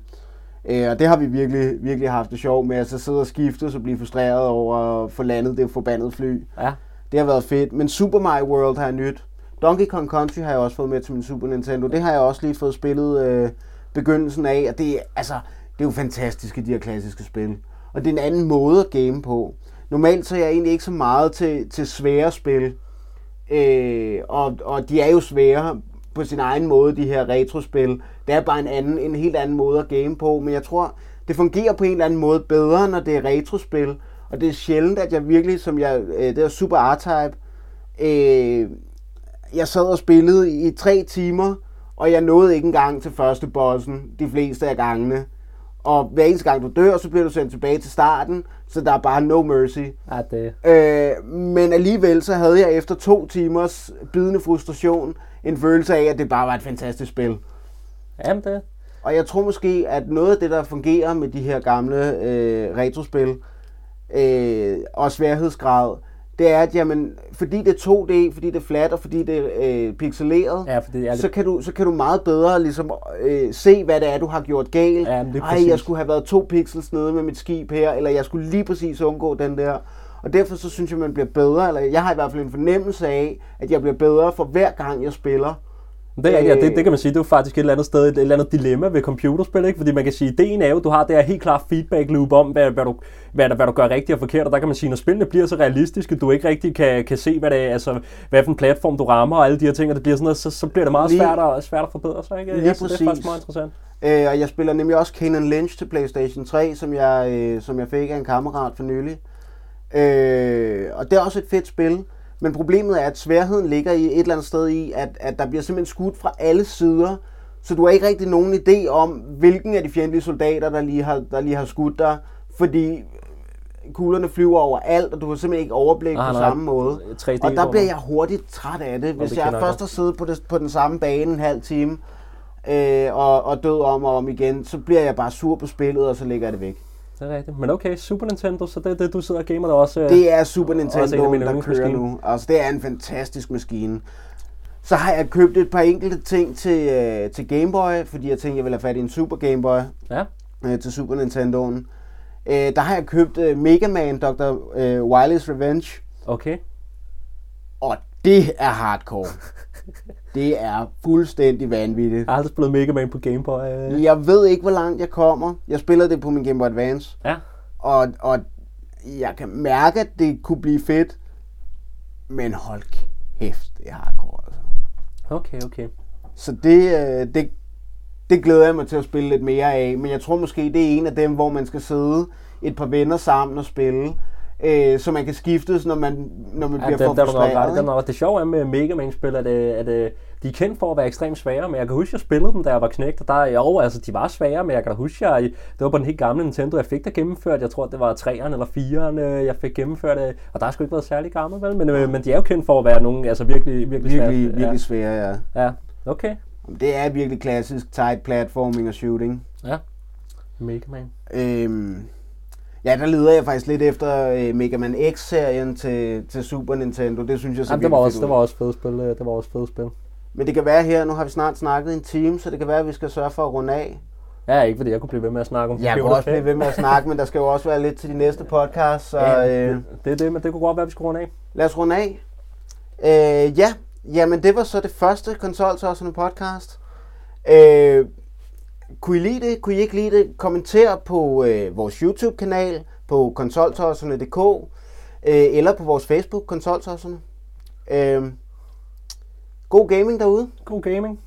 A: Øh, og det har vi virkelig, virkelig haft det sjovt med. Altså sidde og skifte, så blive frustreret over at få landet det forbandede fly.
B: Ja,
A: Det har været fedt. Men Super Mario World har jeg nyt. Donkey Kong Country har jeg også fået med til min Super Nintendo. Det har jeg også lige fået spillet øh, begyndelsen af. Og det, er- altså, det er jo fantastiske, de her klassiske spil. Og det er en anden måde at game på. Normalt så er jeg egentlig ikke så meget til, til svære spil. Øh, og, og de er jo svære på sin egen måde, de her retrospil. Det er bare en, anden, en helt anden måde at game på, men jeg tror, det fungerer på en eller anden måde bedre, når det er retrospil. Og det er sjældent, at jeg virkelig, som jeg, øh, det er Super R-Type, øh, jeg sad og spillede i tre timer, og jeg nåede ikke engang til første bossen de fleste af gangene. Og hver eneste gang du dør, så bliver du sendt tilbage til starten, så der er bare no mercy.
B: Ja, det...
A: Øh, men alligevel så havde jeg efter to timers bidende frustration en følelse af, at det bare var et fantastisk spil.
B: Jamen det...
A: Og jeg tror måske, at noget af det, der fungerer med de her gamle øh, retrospil, øh, og sværhedsgrad, det er, at jamen, fordi det er 2D, fordi det er flat, og fordi det er øh, pixeleret,
B: Ja, for det er
A: så, kan du, så kan du meget bedre ligesom, øh, se, hvad det er, du har gjort galt.
B: Ja,
A: Ej,
B: præcis.
A: jeg skulle have været to pixels nede med mit skib her, eller jeg skulle lige præcis undgå den der. Og derfor så synes jeg, man bliver bedre, eller jeg har i hvert fald en fornemmelse af, at jeg bliver bedre for hver gang, jeg spiller.
B: Det er rigtigt, ja, det,
A: Øh.
B: det kan man sige, det er jo faktisk et eller andet sted, et, eller andet dilemma ved computerspil, ikke? Fordi man kan sige, ideen er jo, du har det her helt klart feedback loop om, hvad, hvad, du, hvad, hvad du gør rigtigt og forkert, og der kan man sige, når spillene bliver så realistiske, du ikke rigtig kan, kan se, hvad det er, altså, hvad for en platform du rammer, og alle de her ting, og det bliver sådan noget, så, så bliver det meget
A: Lige-
B: svært at, svært at forbedre sig, ikke?
A: Lige
B: Ja, så det er faktisk meget interessant.
A: Øh, og jeg spiller nemlig også Kanan Lynch til PlayStation 3, som jeg, øh, som jeg fik af en kammerat for nylig. Øh, og det er også et fedt spil. Men problemet er, at sværheden ligger i et eller andet sted i, at, at der bliver simpelthen skudt fra alle sider. Så du har ikke rigtig nogen idé om, hvilken af de fjendtlige soldater, der lige har, der lige har skudt dig. Fordi kuglerne flyver over alt, og du har simpelthen ikke overblik
B: Ah,
A: på
B: nej.
A: samme måde.
B: 3D
A: Og der bliver jeg hurtigt træt af det. Hvis
B: det
A: jeg først har siddet på, det, på den samme bane en halv time, øh, og, og død om og om igen, så bliver jeg bare sur på spillet, og så lægger jeg det væk.
B: Det er rigtigt. Men okay, Super Nintendo, så det er det, du sidder og gamer der også.
A: Det er Super
B: Også en
A: Nintendo, der kører nu. Altså, det er en fantastisk maskine. Så har jeg købt et par enkelte ting til, øh, til Game Boy, fordi jeg tænkte, jeg ville have fat i en Super Game Boy
B: Ja,
A: øh, til Super Nintendoen. Øh, der har jeg købt øh, Mega Man Dr. Øh, Wily's Revenge,
B: okay.
A: og det er hardcore. det er fuldstændig vanvittigt.
B: Jeg har aldrig spillet Mega Man på Game Boy.
A: Jeg ved ikke, hvor langt jeg kommer. Jeg spiller det på min Game Boy Advance,
B: Ja,
A: og, og jeg kan mærke, at det kunne blive fedt. Men hold kæft, det er hardcore. Altså.
B: okay, okay.
A: Så det, øh, det, det glæder jeg mig til at spille lidt mere af. Men jeg tror måske, det er en af dem, hvor man skal sidde et par venner sammen og spille. Øh, så man kan skiftes, når man, når man
B: Ja,
A: bliver
B: det,
A: for
B: er
A: frustreret.
B: Det, er
A: ikke?
B: nok- det sjove er med Mega Man-spil, at, øh, at, at de er kendt for at være ekstremt svære, men jeg kan huske, at jeg spillede dem, da jeg var knægt, og der, jo, altså, de var svære, men jeg kan da huske, jeg, det var på den helt gamle Nintendo, jeg fik der gennemført, jeg tror, det var 3'eren eller 4'eren, øh, jeg fik gennemført, øh, og der har sgu ikke været særlig gammel, vel? Men, øh, men de er jo kendt for at være nogle, altså virkelig, virkelig,
A: Virkelig,
B: svære.
A: virkelig svære, ja.
B: Ja. ja, okay.
A: Det er virkelig klassisk tight platforming og shooting.
B: Ja. Mega Man.
A: Øhm, ja, der leder jeg faktisk lidt efter øh, Mega Man X-serien til, til Super Nintendo. Det synes jeg så
B: Jamen, det var også,
A: fedt
B: det var også fedt spil, øh, det var også fedt spil.
A: Men det kan være her, nu har vi snart snakket en time, så det kan være, at vi skal sørge for at runde af.
B: Ja, ikke fordi jeg kunne blive ved med at snakke om
A: Jeg kan
B: computerspil.
A: også blive ved med at snakke, men der skal jo også være lidt til de næste podcasts, så
B: Ja,
A: øh,
B: det, det er det, men det kunne godt være, at vi skulle runde af.
A: lad os runde af. Øh, ja, jamen det var så det første konsoltosserne podcast. Øh, kunne I lide det? Kunne I ikke lide det? Kommenter på øh, vores YouTube-kanal på konsoltosserne.dk øh, eller på vores Facebook, konsoltosserne. Øh, god gaming derude.
B: God gaming.